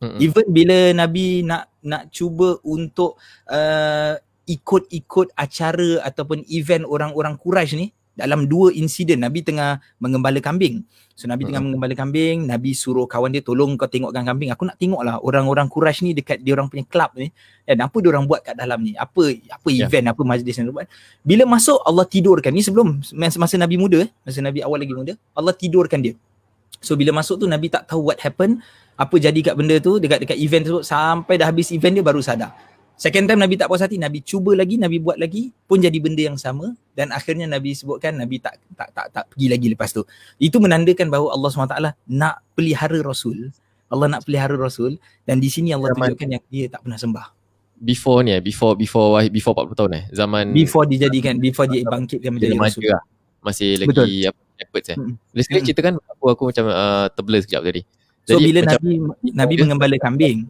[SPEAKER 2] Mm-hmm. Even bila Nabi nak nak cuba untuk uh, ikut-ikut acara ataupun event orang-orang Quraisy ni dalam dua insiden Nabi tengah mengembala kambing. So Nabi uh-huh. tengah mengembala kambing, Nabi suruh kawan dia tolong kau tengokkan kambing. Aku nak tengoklah orang-orang Quraisy ni dekat dia orang punya club ni. Dan apa dia orang buat kat dalam ni? Apa apa yeah. event, apa majlis yang buat. Bila masuk Allah tidurkan ni sebelum masa Nabi muda, masa Nabi awal lagi muda, Allah tidurkan dia. So bila masuk tu Nabi tak tahu what happen, apa jadi kat benda tu dekat dekat event tu sampai dah habis event dia baru sadar. Second time Nabi tak puas hati, Nabi cuba lagi, Nabi buat lagi, pun jadi benda yang sama dan akhirnya Nabi sebutkan Nabi tak tak tak tak pergi lagi lepas tu. Itu menandakan bahawa Allah SWT nak pelihara Rasul. Allah nak pelihara Rasul dan di sini Allah zaman, tunjukkan yang dia tak pernah sembah.
[SPEAKER 1] Before ni eh, before before before 40 tahun eh, zaman
[SPEAKER 2] before dijadikan, before dia bangkit dia menjadi Rasul. Lah.
[SPEAKER 1] Masih lagi Betul. apa efforts eh. Hmm. Boleh sekali hmm. ceritakan aku aku macam uh, terblur sekejap tadi.
[SPEAKER 2] So bila macam, Nabi Nabi mengembala kambing.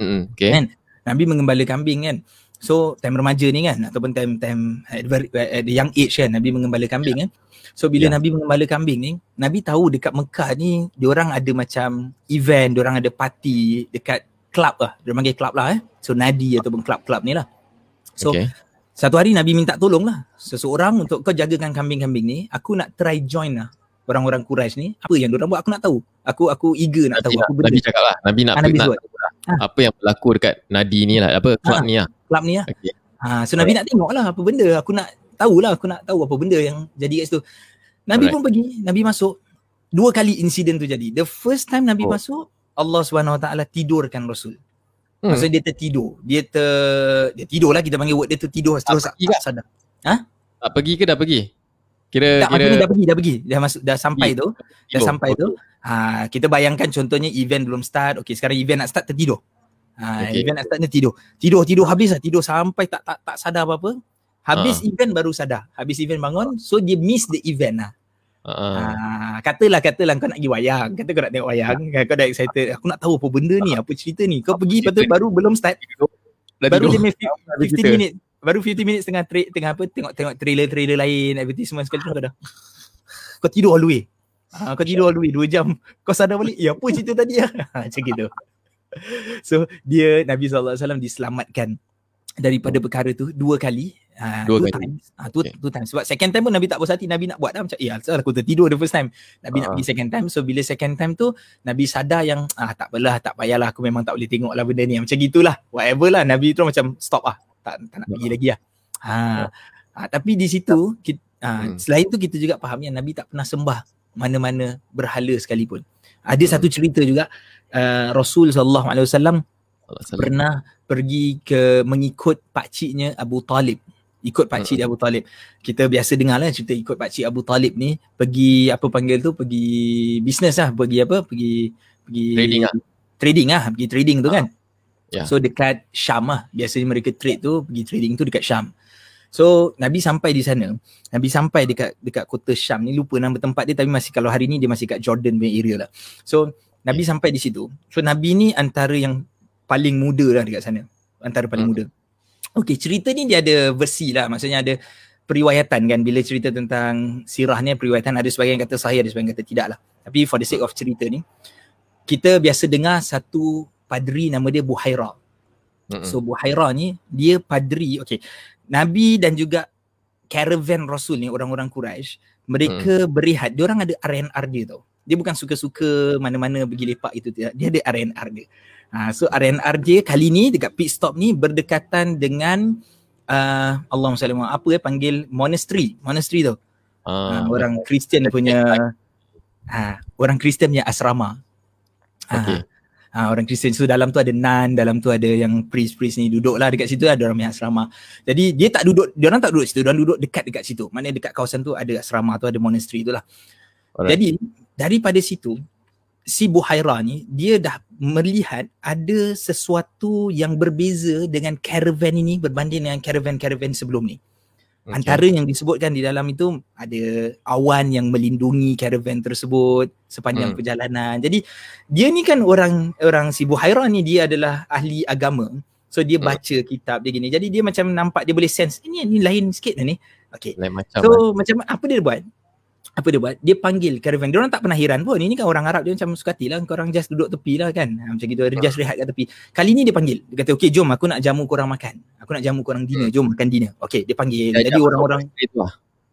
[SPEAKER 1] Hmm, okay. Kan?
[SPEAKER 2] Nabi mengembala kambing kan. So time remaja ni kan ataupun time time at, at the young age kan Nabi mengembala kambing kan. So bila yeah. Nabi mengembala kambing ni, Nabi tahu dekat Mekah ni diorang ada macam event, diorang ada party dekat club lah. Dia panggil club lah eh. So nadi ataupun club-club ni lah. So okay. satu hari Nabi minta tolong lah seseorang untuk kau jagakan kambing-kambing ni. Aku nak try join lah orang-orang Quraisy ni. Apa yang diorang buat aku nak tahu. Aku aku eager nak Nabi tahu.
[SPEAKER 1] Aku Nabi cakap lah. Nabi nak, ha, Nabi nak, ha. apa yang berlaku dekat nadi ni lah. Apa club ha. ni lah
[SPEAKER 2] club ni lah. Okay. Ha, so Nabi nak tengok lah apa benda. Aku nak tahu lah, aku nak tahu apa benda yang jadi kat situ. Nabi Alright. pun pergi, Nabi masuk. Dua kali insiden tu jadi. The first time Nabi oh. masuk, Allah SWT tidurkan Rasul. Hmm. Maksudnya dia tertidur. Dia ter dia tidur lah kita panggil word dia tertidur terus tak, tak sadar.
[SPEAKER 1] Ha? Tak pergi ke dah pergi? Kira
[SPEAKER 2] tak, kira dah pergi, dah pergi. Dah masuk dah sampai tu. Dah sampai tu. Ha, kita bayangkan contohnya event belum start. Okay, sekarang event nak start tertidur. Ha, okay. event nak start ni tidur. Tidur tidur habis lah tidur sampai tak tak tak sadar apa-apa. Habis uh. event baru sadar. Habis event bangun so dia miss the event lah. Uh. Ha, katalah katalah kau nak pergi wayang. Kata kau nak tengok wayang. Uh. Kau dah excited. Aku nak tahu apa benda ni. Apa cerita ni. Kau pergi lepas tu baru belum start. Baru dia 15 minit. Baru 50 minit tengah tra- tengah apa tengok tengok trailer-trailer lain advertisement sekali kau dah. Kau tidur all the way. Ha, kau tidur all the way 2 jam. Kau sadar balik. Ya apa cerita tadi ah. Ha, macam gitu. so dia Nabi SAW diselamatkan daripada hmm. perkara tu dua kali uh, dua kali times. Uh, two, okay. two times sebab second time pun Nabi tak puas hati Nabi nak buat dah macam ya asal aku tertidur the first time Nabi uh. nak pergi second time so bila second time tu Nabi sadar yang ah tak apalah tak payahlah aku memang tak boleh tengok lah benda ni macam gitulah whatever lah Nabi tu macam stop lah tak, tak nak pergi lagi lah. Ha. Uh, tapi di situ kita, uh, hmm. selain tu kita juga faham yang Nabi tak pernah sembah mana-mana berhala sekalipun. Ada hmm. satu cerita juga uh, Rasul sallallahu alaihi wasallam pernah pergi ke mengikut pak ciknya Abu Talib. Ikut pak cik hmm. Abu Talib. Kita biasa dengar lah cerita ikut pak cik Abu Talib ni. Pergi apa panggil tu? Pergi bisnes lah. Pergi apa? Pergi pergi
[SPEAKER 1] trading lah.
[SPEAKER 2] trading lah. Pergi trading tu kan yeah. so dekat Syam lah biasanya mereka trade tu pergi trading tu dekat Syam So Nabi sampai di sana. Nabi sampai dekat dekat kota Syam ni lupa nama tempat dia tapi masih kalau hari ni dia masih kat Jordan punya area lah. So Nabi yeah. sampai di situ. So Nabi ni antara yang paling muda lah dekat sana. Antara paling hmm. muda. Okay cerita ni dia ada versi lah. Maksudnya ada periwayatan kan. Bila cerita tentang sirah ni periwayatan ada sebagian kata sahih ada sebagian kata tidak lah. Tapi for the sake of cerita ni. Kita biasa dengar satu padri nama dia Buhaira. Hmm. So Buhaira ni dia padri. Okay. Nabi dan juga caravan Rasul ni orang-orang Quraisy mereka hmm. berehat. Dia orang ada RNR dia tau dia bukan suka-suka mana-mana pergi lepak itu dia ada RNR dia ha, so RNR dia kali ni dekat pit stop ni berdekatan dengan uh, Allah SWT apa eh panggil monastery monastery tu uh, ha, orang Kristian punya ha, orang Kristian punya asrama ha, okay. Ha, orang Kristian so dalam tu ada nan dalam tu ada yang priest-priest ni duduk lah dekat situ ada orang punya asrama jadi dia tak duduk dia orang tak duduk situ dia orang duduk dekat dekat situ maknanya dekat kawasan tu ada asrama tu ada monastery tu lah Alright. jadi daripada situ si Buhaira ni dia dah melihat ada sesuatu yang berbeza dengan caravan ini berbanding dengan caravan-caravan sebelum ni. Okay. Antara yang disebutkan di dalam itu ada awan yang melindungi caravan tersebut sepanjang hmm. perjalanan. Jadi dia ni kan orang orang si Buhaira ni dia adalah ahli agama. So dia hmm. baca kitab dia gini. Jadi dia macam nampak dia boleh sense ini ni lain sikit ni. Okay. Lain macam. So man. macam apa dia buat? Apa dia buat? Dia panggil caravan. Dia orang tak pernah heran pun. Ini kan orang Arab dia macam suka hati lah. Korang just duduk tepi lah kan. Ha, macam gitu. Dia just rehat kat tepi. Kali ni dia panggil. Dia kata, okay jom aku nak jamu korang makan. Aku nak jamu korang dinner. Hmm. Jom makan dinner. Okay dia panggil. Ya, Jadi orang-orang. Lah.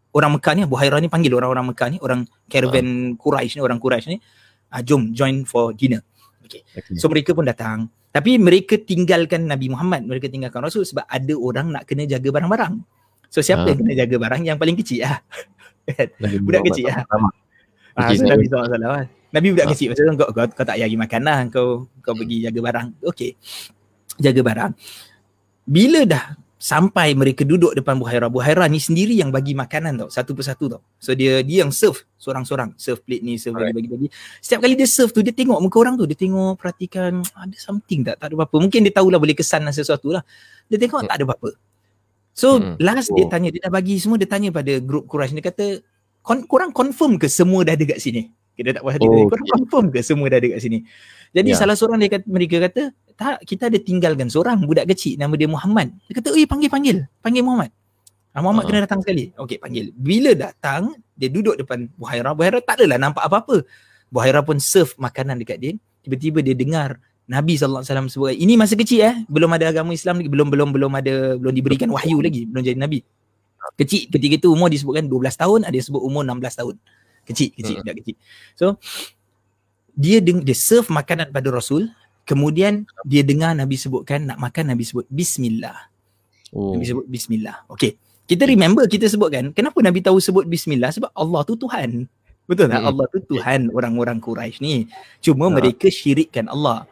[SPEAKER 2] Orang Mekah ni, Abu Hairah ni panggil orang-orang Mekah ni. Orang caravan uh. Quraisy ni, orang Quraisy ni. Uh, jom join for dinner. Okay. okay. So mereka pun datang. Tapi mereka tinggalkan Nabi Muhammad. Mereka tinggalkan Rasul sebab ada orang nak kena jaga barang-barang. So siapa uh. yang kena jaga barang? Yang paling kecil lah. budak kecil lah. Ah, so Nabi SAW kan. Nabi budak ha. kecil macam tu kau, kau, kau tak payah pergi makan lah. Kau, kau pergi jaga barang. Okay. Jaga barang. Bila dah sampai mereka duduk depan Buhaira. Buhaira ni sendiri yang bagi makanan tau. Satu persatu tau. So dia dia yang serve seorang-seorang. Serve plate ni, serve bagi-bagi. Setiap kali dia serve tu, dia tengok muka orang tu. Dia tengok, perhatikan, ada something tak? Tak ada apa-apa. Mungkin dia tahulah boleh kesan sesuatu lah. Dia tengok, hmm. tak ada apa-apa. So hmm. last oh. dia tanya, dia dah bagi semua, dia tanya pada grup Quraisy dia kata, korang confirm ke semua dah ada kat sini? Kita tak puas hati. Oh, korang okay. confirm ke semua dah ada kat sini? Jadi yeah. salah seorang dia kata, mereka kata, tak kita ada tinggalkan seorang budak kecil nama dia Muhammad. Dia kata, "Oi, panggil panggil, panggil Muhammad." Ah, Muhammad uh-huh. kena datang sekali. Okey, panggil. Bila datang, dia duduk depan Buhaira. Buhaira tak adalah nampak apa-apa. Buhaira pun serve makanan dekat dia. Tiba-tiba dia dengar Nabi sallallahu alaihi wasallam sebut, "Ini masa kecil eh, belum ada agama Islam lagi, belum belum belum ada belum diberikan wahyu lagi, belum jadi nabi." Kecil ketika itu umur disebutkan 12 tahun, ada sebut umur 16 tahun. Kecil, kecil, uh-huh. kecil. So, dia deng- dia serve makanan pada Rasul, kemudian dia dengar Nabi sebutkan nak makan Nabi sebut bismillah. Oh. Nabi sebut bismillah. Okey. Kita remember kita sebutkan kenapa Nabi tahu sebut bismillah sebab Allah tu Tuhan. Betul tak? Hmm. Allah tu Tuhan orang-orang Quraisy ni. Cuma ha. mereka syirikkan Allah.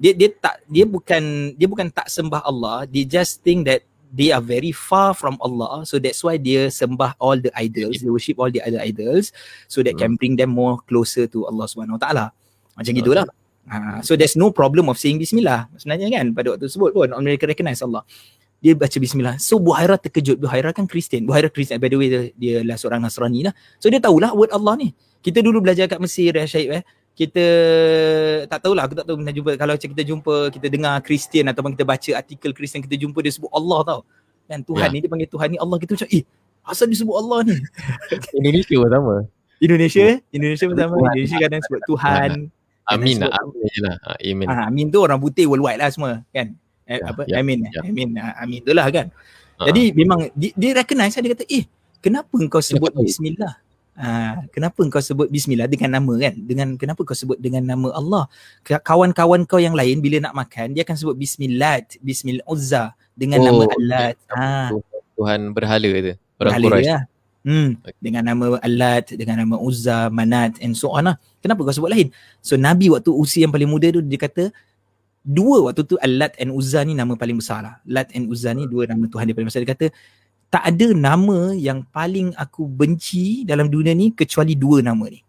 [SPEAKER 2] Dia dia tak dia bukan dia bukan tak sembah Allah, they just think that they are very far from Allah so that's why dia sembah all the idols, they worship all the other idols so that hmm. can bring them more closer to Allah Subhanahu Wa Taala. Macam okay. gitulah. Ha, so there's no problem of saying bismillah sebenarnya kan pada waktu tersebut pun mereka recognize Allah. Dia baca bismillah. So Buhaira terkejut. Buhaira kan Kristian. Buhaira Kristian by the way dia, dia lah seorang Nasrani lah. So dia tahulah word Allah ni. Kita dulu belajar kat Mesir ya Syed eh. Kita tak tahulah aku tak tahu pernah jumpa kalau kita jumpa kita dengar Kristian ataupun kita baca artikel Kristian kita jumpa dia sebut Allah tau. Kan Tuhan ya. ni dia panggil Tuhan ni Allah kita macam eh asal dia sebut Allah ni?
[SPEAKER 1] Indonesia pun sama.
[SPEAKER 2] Indonesia, Indonesia pun sama. Indonesia kadang sebut Tuhan.
[SPEAKER 1] Amin lah, amin lah.
[SPEAKER 2] Amin. Ha, amin tu orang putih worldwide lah semua kan. Eh, ya, apa? Ya, amin. Ya. Amin. Amin tu lah kan. Ha. Jadi memang dia, dia recognize dia kata eh kenapa engkau sebut bismillah? Ha, kenapa engkau sebut bismillah dengan nama kan? Dengan kenapa kau sebut dengan nama Allah? Kawan-kawan kau yang lain bila nak makan dia akan sebut bismillah, bismillah uzza dengan oh, nama Allah.
[SPEAKER 1] Ha. Tuhan berhala tu.
[SPEAKER 2] Orang berhala ya. Hmm. Dengan nama Alat, dengan nama Uzza, Manat and so on lah. Kenapa kau sebut lain? So Nabi waktu usia yang paling muda tu dia kata dua waktu tu Alat and Uzza ni nama paling besar lah. Lat and Uzza ni dua nama Tuhan dia paling besar. Dia kata tak ada nama yang paling aku benci dalam dunia ni kecuali dua nama ni.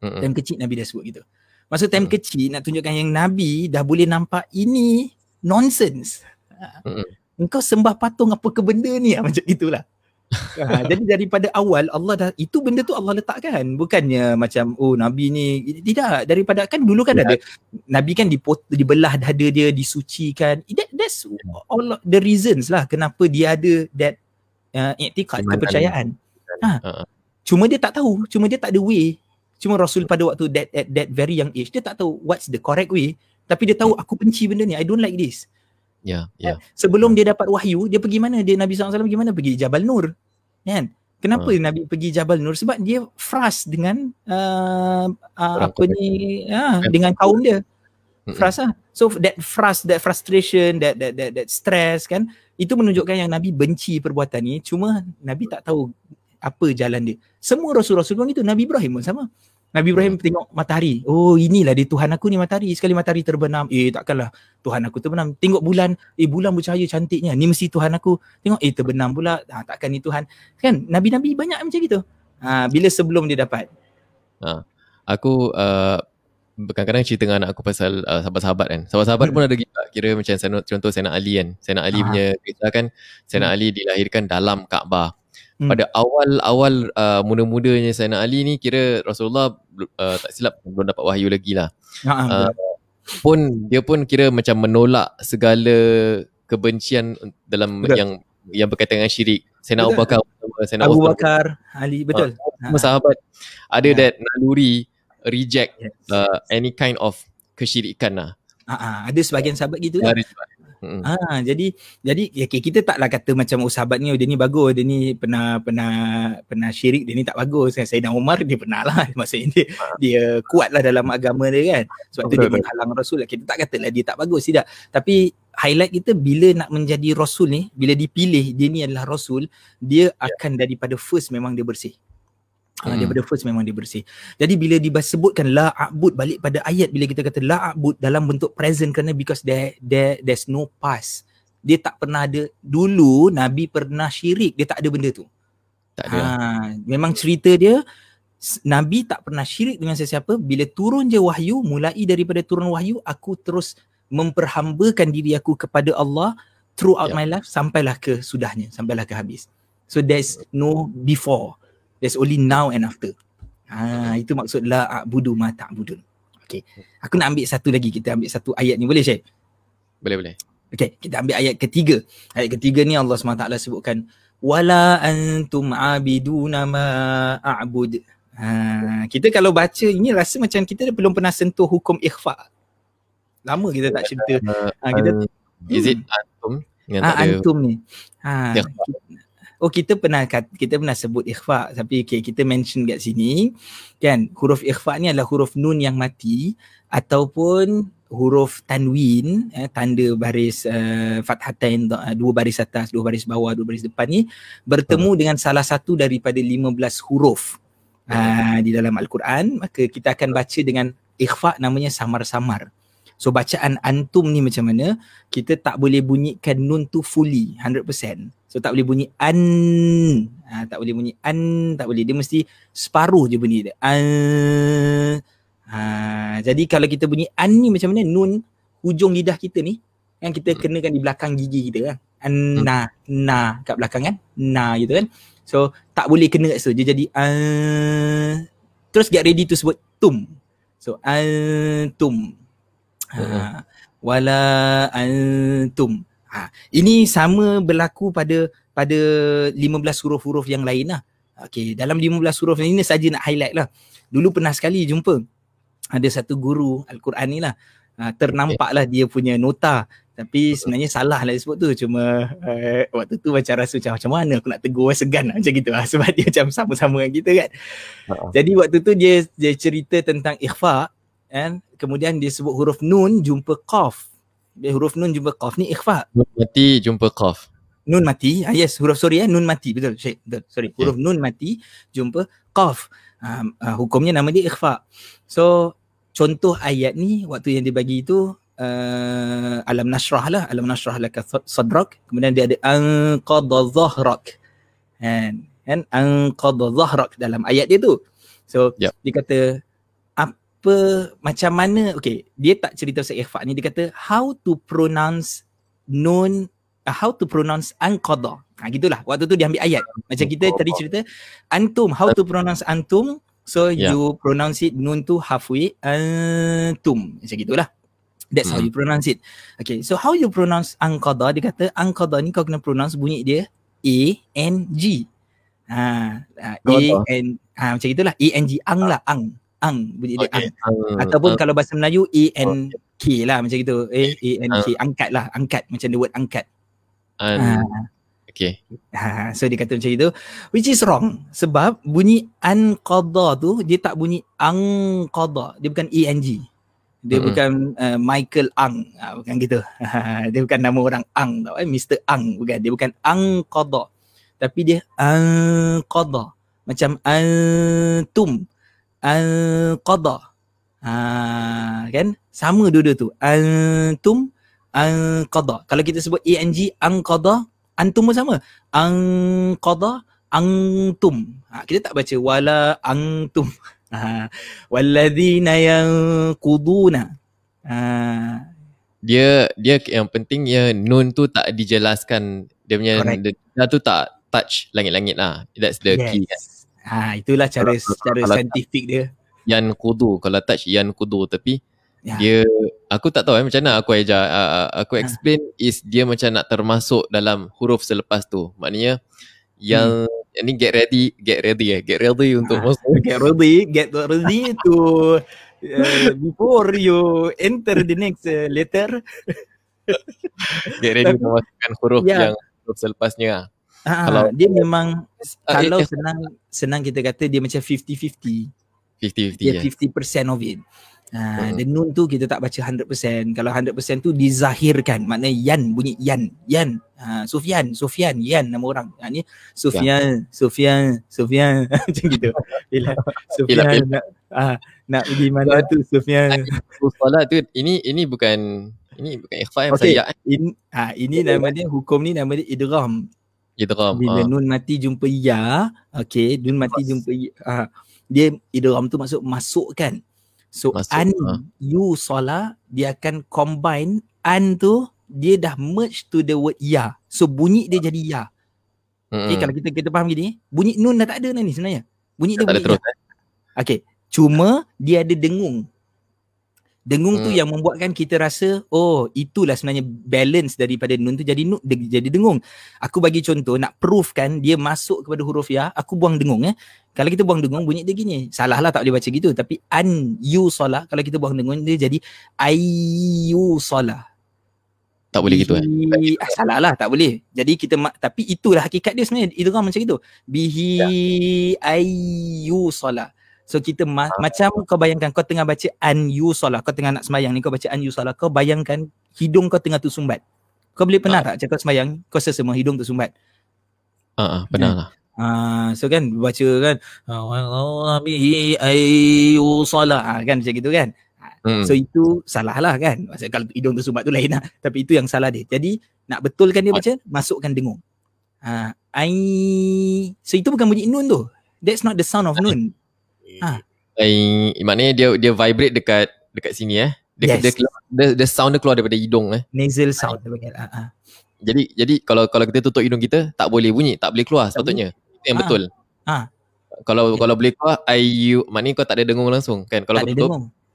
[SPEAKER 2] Mm-hmm. Time kecil Nabi dah sebut gitu. Masa time mm-hmm. kecil nak tunjukkan yang Nabi dah boleh nampak ini nonsense. Mm-hmm. Engkau sembah patung apa ke benda ni macam itulah ha, jadi daripada awal Allah dah itu benda tu Allah letakkan bukannya macam oh nabi ni tidak daripada kan dulu kan ya. ada nabi kan dipot, dibelah dada dia disucikan that, that's all the reasons lah kenapa dia ada that uh, iktikad kepercayaan ha. uh cuma dia tak tahu cuma dia tak ada way cuma rasul pada waktu that at that very young age dia tak tahu what's the correct way tapi dia tahu aku benci benda ni i don't like this
[SPEAKER 1] Ya, yeah, ya. Yeah.
[SPEAKER 2] Sebelum dia dapat wahyu, dia pergi mana? Dia Nabi SAW pergi mana? Pergi Jabal Nur. Kan? Kenapa uh. Nabi pergi Jabal Nur? Sebab dia frust dengan uh, uh, apa ni? Uh, dengan kaum dia. Frust lah. So that frust, that frustration, that that that that stress kan, itu menunjukkan yang Nabi benci perbuatan ni. Cuma Nabi tak tahu apa jalan dia. Semua rasul-rasul pun itu. Nabi Ibrahim pun sama. Nabi Ibrahim hmm. tengok matahari. Oh inilah dia Tuhan aku ni matahari. Sekali matahari terbenam. Eh takkanlah Tuhan aku terbenam. Tengok bulan. Eh bulan bercahaya cantiknya. Ni mesti Tuhan aku. Tengok eh terbenam pula. Ha, takkan ni Tuhan. Kan Nabi-Nabi banyak macam gitu. Ha, bila sebelum dia dapat.
[SPEAKER 1] Ha, aku uh, kadang-kadang cerita dengan anak aku pasal uh, sahabat-sahabat kan. Sahabat-sahabat hmm. pun ada juga. Kira macam contoh Sayyidina Ali kan. Sayyidina Ali ha. punya kisah kan. Sayyidina hmm. Ali dilahirkan dalam Kaabah. Hmm. Pada awal-awal uh, muda-mudanya Sayyidina Ali ni kira Rasulullah uh, tak silap belum dapat wahyu lagi lah. Uh, pun dia pun kira macam menolak segala kebencian dalam betul. yang yang berkaitan dengan syirik. Sayyidina Abu Bakar
[SPEAKER 2] Sayyidina Abu Bakar Ali betul.
[SPEAKER 1] Uh, sahabat ada yeah. that naluri reject yes. uh, any kind of kesyirikan lah.
[SPEAKER 2] Uh, uh, ada sebahagian sahabat gitu lah. Ah, jadi jadi okay, kita taklah kata macam oh sahabat ni oh, dia ni bagus, dia ni pernah pernah pernah syirik, dia ni tak bagus kan. Sayyidina Umar dia pernah lah. Maksudnya dia, dia kuatlah dalam agama dia kan. Sebab tu dia menghalang Rasul. Kita tak katalah dia tak bagus tidak. Tapi highlight kita bila nak menjadi Rasul ni, bila dipilih dia ni adalah Rasul, dia ya. akan daripada first memang dia bersih. Ha, hmm. daripada first memang dia bersih. Jadi bila disebutkan la a'bud balik pada ayat bila kita kata la a'bud dalam bentuk present kerana because there, there there's no past. Dia tak pernah ada dulu Nabi pernah syirik, dia tak ada benda tu. Tak ada. Ha, memang cerita dia Nabi tak pernah syirik dengan sesiapa bila turun je wahyu mulai daripada turun wahyu aku terus memperhambakan diri aku kepada Allah throughout yeah. my life sampailah ke sudahnya sampailah ke habis. So there's no before. There's only now and after. Ha, itu maksud la a'budu ma ta'budun. Okay. Aku nak ambil satu lagi. Kita ambil satu ayat ni. Boleh Syed?
[SPEAKER 1] Boleh boleh.
[SPEAKER 2] Okay, kita ambil ayat ketiga. Ayat ketiga ni Allah SWT sebutkan wala antum abiduna ma a'bud. Ha, kita kalau baca ini rasa macam kita belum pernah sentuh hukum ikhfa. Lama kita tak cerita. Ha, kita
[SPEAKER 1] is it antum?
[SPEAKER 2] Ha, antum ni. Ha, oh kita pernah kita pernah sebut ikhfa tapi okay, kita mention kat sini kan? Huruf ikhfa ni adalah huruf nun yang mati ataupun huruf tanwin eh, tanda baris uh, fathatain uh, dua baris atas dua baris bawah dua baris depan ni bertemu hmm. dengan salah satu daripada 15 huruf uh, di dalam al-Quran. Maka kita akan baca dengan ikhfa namanya samar-samar so bacaan antum ni macam mana kita tak boleh bunyikan nun tu fully 100% so tak boleh bunyi an uh, tak boleh bunyi an tak boleh dia mesti separuh je bunyi dia an Ha, jadi kalau kita bunyi an ni macam mana nun hujung lidah kita ni yang kita hmm. kenakan di belakang gigi kita kan. An na na kat belakang kan. Na gitu kan. So tak boleh kena kat situ. Dia jadi uh, terus get ready to sebut tum. So antum. Ha, wala antum. Ha, ini sama berlaku pada pada 15 huruf-huruf yang lain lah. Okay, dalam 15 huruf ini saja nak highlight lah. Dulu pernah sekali jumpa ada satu guru Al-Quran ni lah. Uh, ternampaklah dia punya nota. Tapi sebenarnya salah lah sebut tu. Cuma uh, waktu tu macam rasa macam macam mana aku nak tegur segan lah, macam gitu lah. Sebab dia macam sama-sama dengan kita kan. Uh-huh. jadi waktu tu dia dia cerita tentang ikhfa kan kemudian dia sebut huruf nun jumpa qaf. Dia huruf nun jumpa qaf. Ni ikhfa.
[SPEAKER 1] Nun mati jumpa qaf.
[SPEAKER 2] Nun mati. Ah, yes huruf sorry eh. Nun mati. Betul Syed, betul sorry. Huruf nun mati jumpa qaf. Uh, uh, hukumnya nama dia ikhfa. So contoh ayat ni waktu yang dibagi itu uh, alam nasrah lah. Alam nasrah laka sadrak. Kemudian dia ada anqadha dhahrak kan kan anqadha dhahrak dalam ayat dia tu. So yep. dia kata apa macam mana okey dia tak cerita pasal ikhfa ni dia kata how to pronounce nun uh, how to pronounce anqadha ha gitulah waktu tu dia ambil ayat macam kita tadi cerita antum how to pronounce antum So yeah. you pronounce it nun tu halfway antum macam gitulah. That's mm. how hmm. you pronounce it. Okay, so how you pronounce angkada? Dia kata angkada ni kau kena pronounce bunyi dia A N G. Ha, uh, A N ha macam gitulah. A N G ang lah ang ang bunyi dia okay. ang. Uh, Ataupun uh, kalau bahasa Melayu A N K lah macam gitu. A A N K uh, angkat lah angkat macam the word angkat.
[SPEAKER 1] Uh, ha. Okay.
[SPEAKER 2] Ha, so dia kata macam itu. Which is wrong. Sebab bunyi anqadha tu dia tak bunyi angqadha. Dia bukan E-N-G. Dia mm-hmm. bukan uh, Michael Ang. Ha, bukan gitu. dia bukan nama orang Ang tau. Eh? Mr. Ang. Bukan. Dia bukan angqadha. Tapi dia anqadha. Macam antum. Anqadha. Ha, kan? Sama dua-dua tu. Antum. Anqadha. Kalau kita sebut E-N-G. Anqadha antum pun sama ang qada antum ha, kita tak baca wala antum ha walladzina yanquduna ha
[SPEAKER 1] dia dia yang penting ya nun tu tak dijelaskan dia punya dia tu tak touch langit-langit lah that's the yes. key kan
[SPEAKER 2] ha itulah cara kalau, cara kalau saintifik dia
[SPEAKER 1] yan kudu kalau touch yan kudu tapi Ya. Dia aku tak tahu eh macam mana aku ajar uh, aku ha. explain ha. is dia macam nak termasuk dalam huruf selepas tu. Maknanya yang hmm. ini get ready, get ready eh, get ready untuk ha. masuk.
[SPEAKER 2] Get ready, get ready to uh, before you enter the next uh, letter.
[SPEAKER 1] get ready untuk masukkan huruf ya. yang huruf selepasnya.
[SPEAKER 2] Ha, kalau dia memang uh, kalau eh, senang senang kita kata dia macam 50-50.
[SPEAKER 1] 50-50
[SPEAKER 2] dia yeah. 50% of it. Ha, uh. nun tu kita tak baca 100%. Kalau 100% tu dizahirkan. Maknanya yan bunyi yan. Yan. Ha, Sufyan. Sufyan. Yan nama orang. Ha, ni Sufyan. Ya. Sufyan. Sufyan. Macam gitu. Bila Sufyan Bila, nak, ha, nak pergi mana tu Sufyan.
[SPEAKER 1] Soalan tu ini ini bukan ini bukan ikhfa yang
[SPEAKER 2] okay. saya. In, ha, ini nama dia hukum ni nama dia idgham.
[SPEAKER 1] Idgham.
[SPEAKER 2] Bila ha. nun mati jumpa ya. Okay. Nun mati jumpa ya. Ha, dia idgham tu maksud masukkan. So Masuk, an ha. you sola dia akan combine an tu dia dah merge to the word ya. So bunyi dia jadi ya. Hmm. Okay, kalau kita kita faham gini, bunyi nun dah tak ada ni sebenarnya. Bunyi dia bunyi terus, ya. Eh? Okay, cuma dia ada dengung. Dengung hmm. tu yang membuatkan kita rasa oh itulah sebenarnya balance daripada nun tu jadi nun de, jadi dengung. Aku bagi contoh nak proofkan dia masuk kepada huruf ya, aku buang dengung eh. Kalau kita buang dengung bunyi dia gini. Salah lah tak boleh baca gitu tapi an yu solah kalau kita buang dengung dia jadi ayu solah.
[SPEAKER 1] Tak boleh gitu eh.
[SPEAKER 2] Ah, salah lah tak boleh. Jadi kita tapi itulah hakikat dia sebenarnya idgham macam itu. Bihi ya. ayu solah. So kita ma- ha. macam kau bayangkan kau tengah baca an yusalah, kau tengah nak sembahyang ni kau baca an yusalah, kau bayangkan hidung kau tengah tersumbat. Kau boleh pernah ha. tak cakap sembahyang kau rasa semua hidung tersumbat?
[SPEAKER 1] Ha, ha pernah lah.
[SPEAKER 2] Ah, so kan baca kan Allah bihi ayyusala ah, kan macam gitu kan. Hmm. So itu salah lah kan. Maksudnya kalau hidung tersumbat tu lain lah. Tapi itu yang salah dia. Jadi nak betulkan dia baca, masukkan dengung. Ah, ai so itu bukan bunyi nun tu. That's not the sound of nun.
[SPEAKER 1] Ha. Maknanya dia dia vibrate dekat dekat sini eh. Dia, yes. dia, dia, dia, dia sound dia keluar daripada hidung eh.
[SPEAKER 2] Nasal sound dia panggil. Ha.
[SPEAKER 1] Jadi jadi kalau kalau kita tutup hidung kita tak boleh bunyi, tak boleh keluar sepatutnya. Itu yang ha. betul. Ha. Kalau yeah. kalau boleh keluar IU maknanya kau tak ada dengung langsung kan. Kalau kau tutup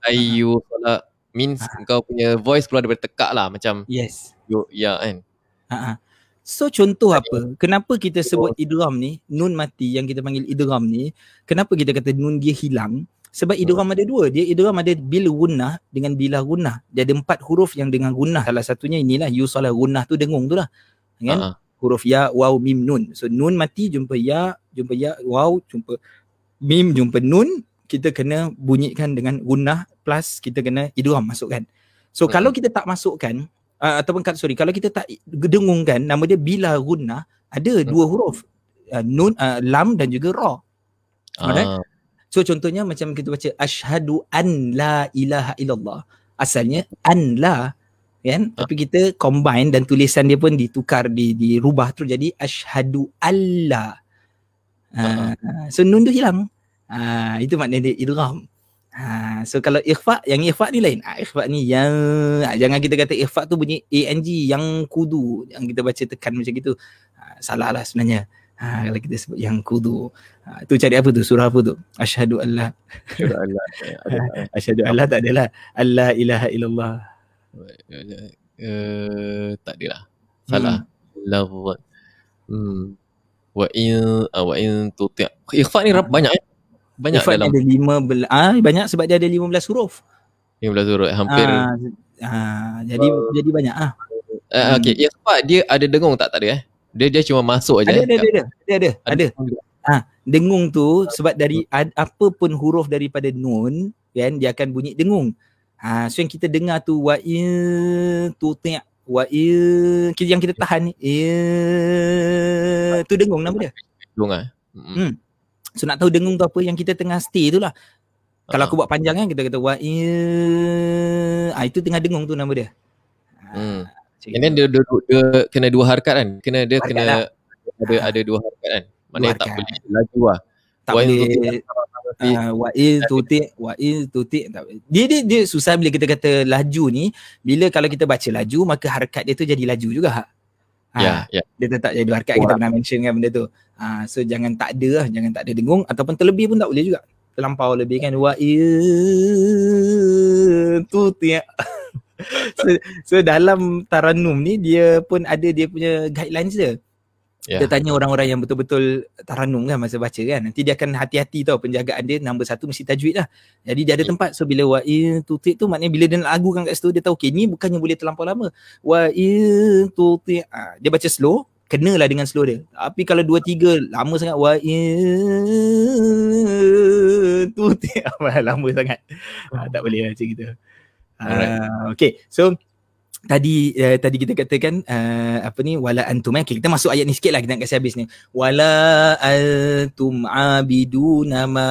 [SPEAKER 1] IU kalau means ha. kau punya voice keluar daripada tekak lah macam
[SPEAKER 2] Yes.
[SPEAKER 1] You, ya kan.
[SPEAKER 2] Ha. So contoh apa? Kenapa kita sebut idgham ni, nun mati yang kita panggil idgham ni, kenapa kita kata nun dia hilang? Sebab idgham ada dua. Dia idgham ada bil gunnah dengan bila gunnah. Dia ada empat huruf yang dengan gunnah. Salah satunya inilah yusalah gunnah tu dengung tu lah. Kan? Uh-huh. Huruf ya, waw, mim, nun. So nun mati jumpa ya, jumpa ya, waw, jumpa mim, jumpa nun. Kita kena bunyikan dengan gunnah plus kita kena idgham masukkan. So uh-huh. kalau kita tak masukkan, uh, ataupun sorry kalau kita tak dengungkan nama dia bila guna ada hmm. dua huruf uh, nun uh, lam dan juga ra. Uh. So contohnya macam kita baca asyhadu an la ilaha illallah. Asalnya an la kan uh. tapi kita combine dan tulisan dia pun ditukar di dirubah terus jadi asyhadu alla. Uh, uh. so nun tu hilang. Uh, itu maknanya dia idgham. Ha, so kalau ikhfa yang ikhfa ni lain. Ha, ikhfa ni yang ha, jangan kita kata ikhfa tu bunyi ANG yang kudu yang kita baca tekan macam gitu. Ha, salah lah sebenarnya. Ha, kalau kita sebut yang kudu. Ha, tu cari apa tu? Surah apa tu? Asyhadu Allah. Asyhadu Allah. Tak adalah. Allah ilaha illallah.
[SPEAKER 1] Uh, tak adalah. Salah. Hmm. Hmm. Wa in uh, wa in tuti. Ikhfa ni banyak eh
[SPEAKER 2] banyak Ifat dalam ada lima bel- ah banyak sebab dia ada lima belas huruf.
[SPEAKER 1] 15 huruf hampir ah,
[SPEAKER 2] ah jadi uh, jadi banyak ah.
[SPEAKER 1] uh, okey hmm. ya sebab dia ada dengung tak tak ada eh? Dia dia cuma masuk aja
[SPEAKER 2] ada, ada, ada ada ada ada ada ah dengung tu sebab dari ad, apa pun huruf daripada nun kan dia akan bunyi dengung. Ha so yang kita dengar tu wa in tu ti' wa in yang kita tahan ni tu dengung nama dia.
[SPEAKER 1] Dengung ah. Hmm.
[SPEAKER 2] So nak tahu dengung tu apa yang kita tengah stay tu lah. Uh-huh. Kalau aku buat panjang kan kita kata wa ah itu tengah dengung tu nama dia.
[SPEAKER 1] Hmm. Ini dia, dia, dia, dia, kena dua harkat kan? Kena dia harkat kena lah. ada ha. ada dua harkat kan? Maknanya tak boleh laju lah.
[SPEAKER 2] Tak wa boleh uh, wa il tuti wa il tuti dia, dia dia susah bila kita kata laju ni bila kalau kita baca laju maka harkat dia tu jadi laju juga. Ha.
[SPEAKER 1] Ha, yeah, yeah.
[SPEAKER 2] Dia tetap jadi harkat kita pernah mention kan benda tu. Ha, so jangan tak ada lah, jangan tak ada dengung ataupun terlebih pun tak boleh juga. Terlampau lebih kan wa tu tiap. so, so dalam taranum ni dia pun ada dia punya guidelines dia. Yeah. Dia tanya orang-orang yang betul-betul taranum kan masa baca kan. Nanti dia akan hati-hati tau penjagaan dia nombor satu mesti tajwid lah. Jadi dia ada yeah. tempat so bila wa in tuti tu maknanya bila dia nak lagu kan kat situ dia tahu okay ni bukannya boleh terlampau lama. Wa in tuti ha, dia baca slow kenalah dengan slow dia. Tapi kalau dua tiga lama sangat wa in tuti lama sangat. Ha, tak boleh lah macam gitu. Uh, okay so tadi uh, tadi kita katakan uh, apa ni wala antum eh? okay, kita masuk ayat ni sikitlah kita nak kasi habis ni. Wala antum abiduna ma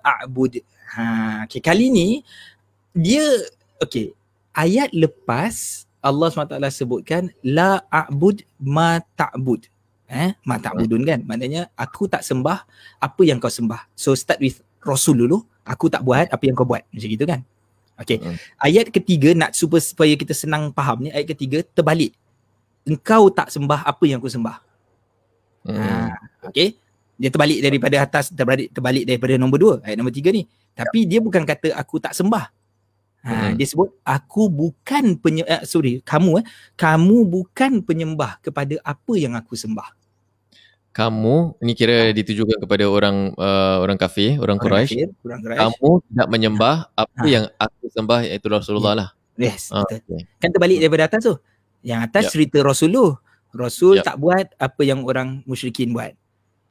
[SPEAKER 2] a'bud. Ha okay, kali ni dia okey ayat lepas Allah SWT sebutkan la a'bud ma ta'bud. Eh ma ta'budun kan? Maknanya aku tak sembah apa yang kau sembah. So start with rasul dulu. Aku tak buat apa yang kau buat. Macam gitu kan Okay. Hmm. Ayat ketiga nak supaya, supaya kita senang faham ni. Ayat ketiga terbalik. Engkau tak sembah apa yang aku sembah. Hmm. Ha, okay. Dia terbalik daripada atas, terbalik, terbalik daripada nombor dua. Ayat nombor tiga ni. Tapi dia bukan kata aku tak sembah. Ha, hmm. Dia sebut aku bukan penyembah, uh, sorry kamu eh, kamu bukan penyembah kepada apa yang aku sembah.
[SPEAKER 1] Kamu, ini kira ditujukan kepada orang uh, orang kafir, orang, orang Quraisy. Kamu tidak menyembah apa ha. yang aku sembah iaitu Rasulullah yeah. lah.
[SPEAKER 2] Yes, ha, betul. Okay. Kan terbalik daripada atas tu. Yang atas yep. cerita Rasulullah. Rasul yep. tak buat apa yang orang musyrikin buat.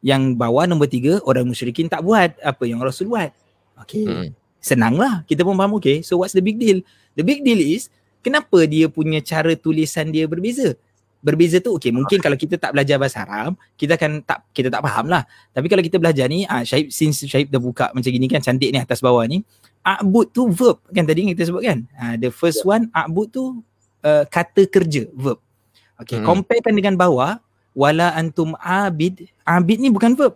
[SPEAKER 2] Yang bawah nombor tiga, orang musyrikin tak buat apa yang Rasul buat. Okay. Hmm senanglah kita pun faham okay so what's the big deal the big deal is kenapa dia punya cara tulisan dia berbeza berbeza tu okay mungkin kalau kita tak belajar bahasa Arab kita akan tak kita tak faham lah tapi kalau kita belajar ni ah Syaib since Syaib dah buka macam gini kan cantik ni atas bawah ni a'bud tu verb kan tadi kita sebut kan ah, the first one a'bud tu uh, kata kerja verb okay hmm. comparekan dengan bawah wala antum abid abid ni bukan verb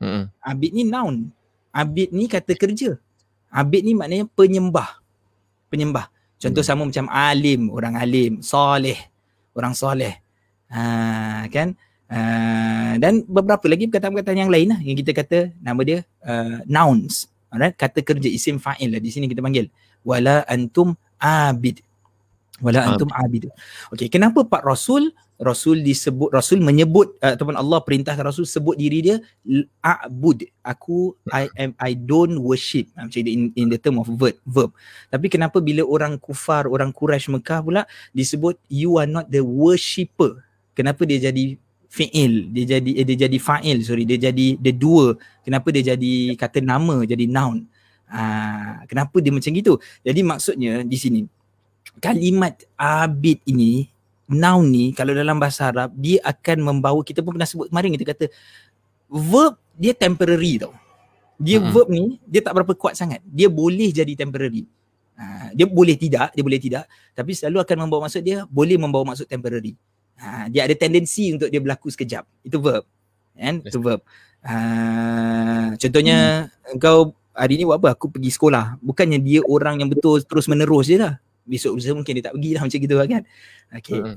[SPEAKER 2] hmm. abid ni noun abid ni kata kerja Abid ni maknanya penyembah. Penyembah. Contoh hmm. sama macam alim, orang alim, soleh, orang soleh. Ha, kan? Uh, dan beberapa lagi perkataan-perkataan yang lain lah yang kita kata nama dia uh, nouns. Alright? Kata kerja isim fa'il lah di sini kita panggil. Wala antum abid. Wala antum abid. Okay, kenapa Pak Rasul Rasul disebut Rasul menyebut uh, ataupun Allah perintahkan Rasul sebut diri dia a'bud aku I am I don't worship. Ah, macam in, in the term of verb verb. Tapi kenapa bila orang kufar orang Quraisy Mekah pula disebut you are not the worshipper. Kenapa dia jadi fi'il? Dia jadi eh, dia jadi fa'il sorry. Dia jadi the dua. Kenapa dia jadi kata nama jadi noun? Uh, kenapa dia macam gitu? Jadi maksudnya di sini kalimat abid ini noun ni kalau dalam bahasa Arab dia akan membawa kita pun pernah sebut kemarin kita kata verb dia temporary tau. Dia hmm. verb ni dia tak berapa kuat sangat. Dia boleh jadi temporary. Ha, dia boleh tidak, dia boleh tidak tapi selalu akan membawa maksud dia boleh membawa maksud temporary. Ha, dia ada tendensi untuk dia berlaku sekejap. Itu verb. Kan? Itu verb. Ha, contohnya hmm. kau hari ni buat apa? Aku pergi sekolah. Bukannya dia orang yang betul terus menerus je lah besok lusa mungkin dia tak pergi lah macam gitu kan. Okay. Hmm.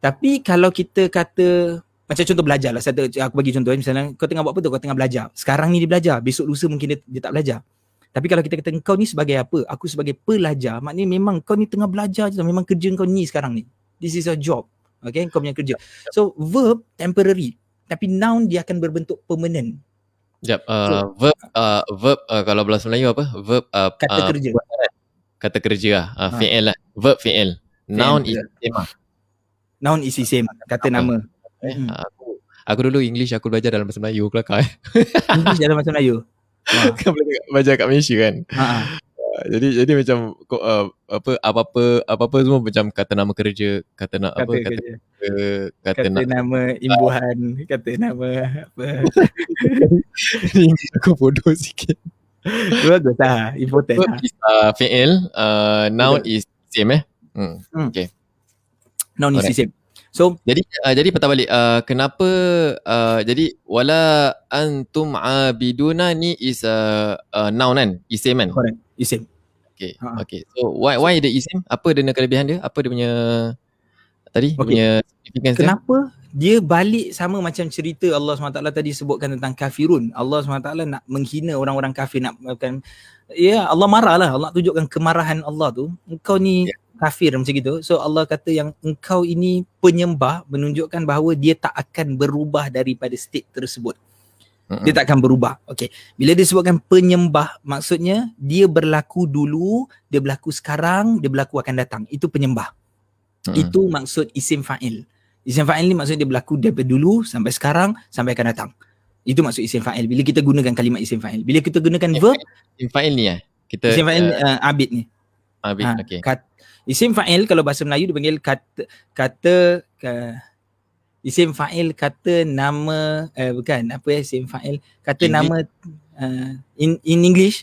[SPEAKER 2] Tapi kalau kita kata macam contoh belajar lah. Saya aku bagi contoh eh. misalnya kau tengah buat apa tu? Kau tengah belajar. Sekarang ni dia belajar. Besok lusa mungkin dia, dia tak belajar. Tapi kalau kita kata kau ni sebagai apa? Aku sebagai pelajar. Maknanya memang kau ni tengah belajar je. Memang kerja kau ni sekarang ni. This is your job. Okay. Kau punya kerja. So verb temporary. Tapi noun dia akan berbentuk permanent.
[SPEAKER 1] Yep. Uh, so, verb, uh, verb uh, kalau bahasa Melayu apa? Verb uh,
[SPEAKER 2] kata uh, kerja. Buat,
[SPEAKER 1] kata kerja lah. Uh, ha. Fi'il lah. Verb fi'il. Noun is same lah.
[SPEAKER 2] Noun is same. Kata nama.
[SPEAKER 1] Eh, hmm. aku, aku dulu English aku belajar dalam bahasa Melayu kelakar eh.
[SPEAKER 2] English dalam bahasa Melayu?
[SPEAKER 1] kan belajar kat Malaysia kan. Ha. Uh, jadi jadi macam uh, apa apa-apa apa-apa semua macam kata nama kerja, kata nak apa kata kerja. kata,
[SPEAKER 2] kata, kata nak, nama imbuhan, kata nama apa.
[SPEAKER 1] aku bodoh sikit.
[SPEAKER 2] Bagus lah. Important
[SPEAKER 1] lah. Is, uh, fi'il. Uh, noun is same eh. Hmm. hmm. Okay.
[SPEAKER 2] Noun is same. So
[SPEAKER 1] jadi uh, jadi patah balik uh, kenapa uh, jadi wala antum abiduna ni is a uh, uh, noun kan isim kan
[SPEAKER 2] correct isim
[SPEAKER 1] okay ha. okay so why why the isim apa dia kelebihan dia apa dia punya tadi okay. punya
[SPEAKER 2] significance kenapa dia balik sama macam cerita Allah SWT tadi sebutkan tentang kafirun. Allah SWT nak menghina orang-orang kafir nak makan ya Allah marah lah. Allah tunjukkan kemarahan Allah tu. Engkau ni yeah. kafir macam gitu. So Allah kata yang engkau ini penyembah menunjukkan bahawa dia tak akan berubah daripada state tersebut. Dia tak akan berubah. Okay. Bila dia sebutkan penyembah, maksudnya dia berlaku dulu, dia berlaku sekarang, dia berlaku akan datang. Itu penyembah. Mm-hmm. Itu maksud isim fa'il. Isim fa'il ni maksudnya dia berlaku daripada dulu sampai sekarang sampai akan datang. Itu maksud isim fa'il. Bila kita gunakan kalimat isim fa'il. Bila kita gunakan verb.
[SPEAKER 1] Isim fa'il ni ya?
[SPEAKER 2] Kita, isim fa'il uh, uh, abid ni.
[SPEAKER 1] Abid, ha, okay. Kat,
[SPEAKER 2] isim fa'il kalau bahasa Melayu dipanggil kata, kata uh, isim fa'il kata nama, uh, bukan apa ya isim fa'il. Kata English. nama uh, in, in English.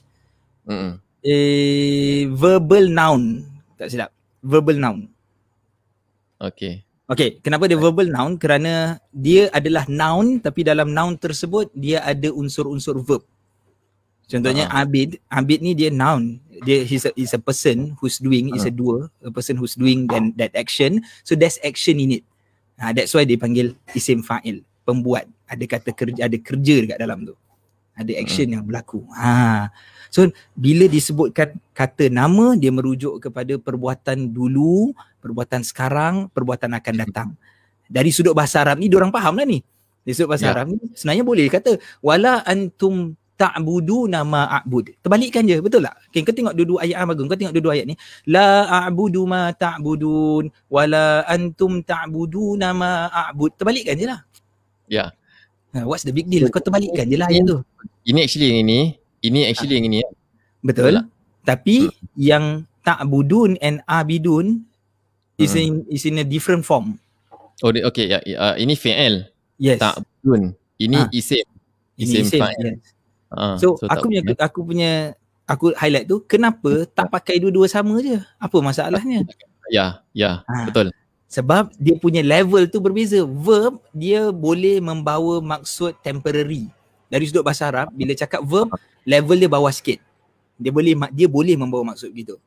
[SPEAKER 2] Mm-hmm. Uh, verbal noun. Tak silap. Verbal noun.
[SPEAKER 1] Okay.
[SPEAKER 2] Okay, kenapa dia verbal noun? Kerana dia adalah noun tapi dalam noun tersebut dia ada unsur-unsur verb. Contohnya uh-huh. Abid, Abid ni dia noun. Dia he's a, he's a person who's doing, uh-huh. is a doer, a person who's doing then that action. So there's action in it. Ha, that's why dia panggil isim fa'il, pembuat. Ada kata kerja, ada kerja dekat dalam tu. Ada action hmm. yang berlaku. Ha. So bila disebutkan kata nama dia merujuk kepada perbuatan dulu, perbuatan sekarang, perbuatan akan datang. Dari sudut bahasa Arab ni orang faham lah ni. Dari sudut bahasa ya. Arab ni sebenarnya boleh kata wala antum ta'budu nama a'bud. Terbalikkan je, betul tak? Okay, kau tengok dua-dua ayat Agung, kau tengok dua-dua ayat ni. La a'budu ma ta'budun wala antum ta'budu nama a'bud. Terbalikkan je lah.
[SPEAKER 1] Ya.
[SPEAKER 2] Yeah. what's the big deal? Kau terbalikkan je lah ayat tu.
[SPEAKER 1] Ini actually yang ini ini actually yang ini ya.
[SPEAKER 2] Betul. Betul Tapi hmm. yang tak budun and abidun is hmm. in is in a different form.
[SPEAKER 1] Oh okay ya yeah, uh, ini fi'il.
[SPEAKER 2] Yes.
[SPEAKER 1] Tak budun. Ini ha. isim. Isim, isim fa'il. Yes.
[SPEAKER 2] Uh, so, so aku punya aku punya aku highlight tu kenapa tak pakai dua-dua sama je? Apa masalahnya?
[SPEAKER 1] Ya, ya, ha. betul.
[SPEAKER 2] Sebab dia punya level tu berbeza. Verb dia boleh membawa maksud temporary. Dari sudut bahasa Arab bila cakap verb level dia bawah sikit. Dia boleh dia boleh membawa maksud gitu.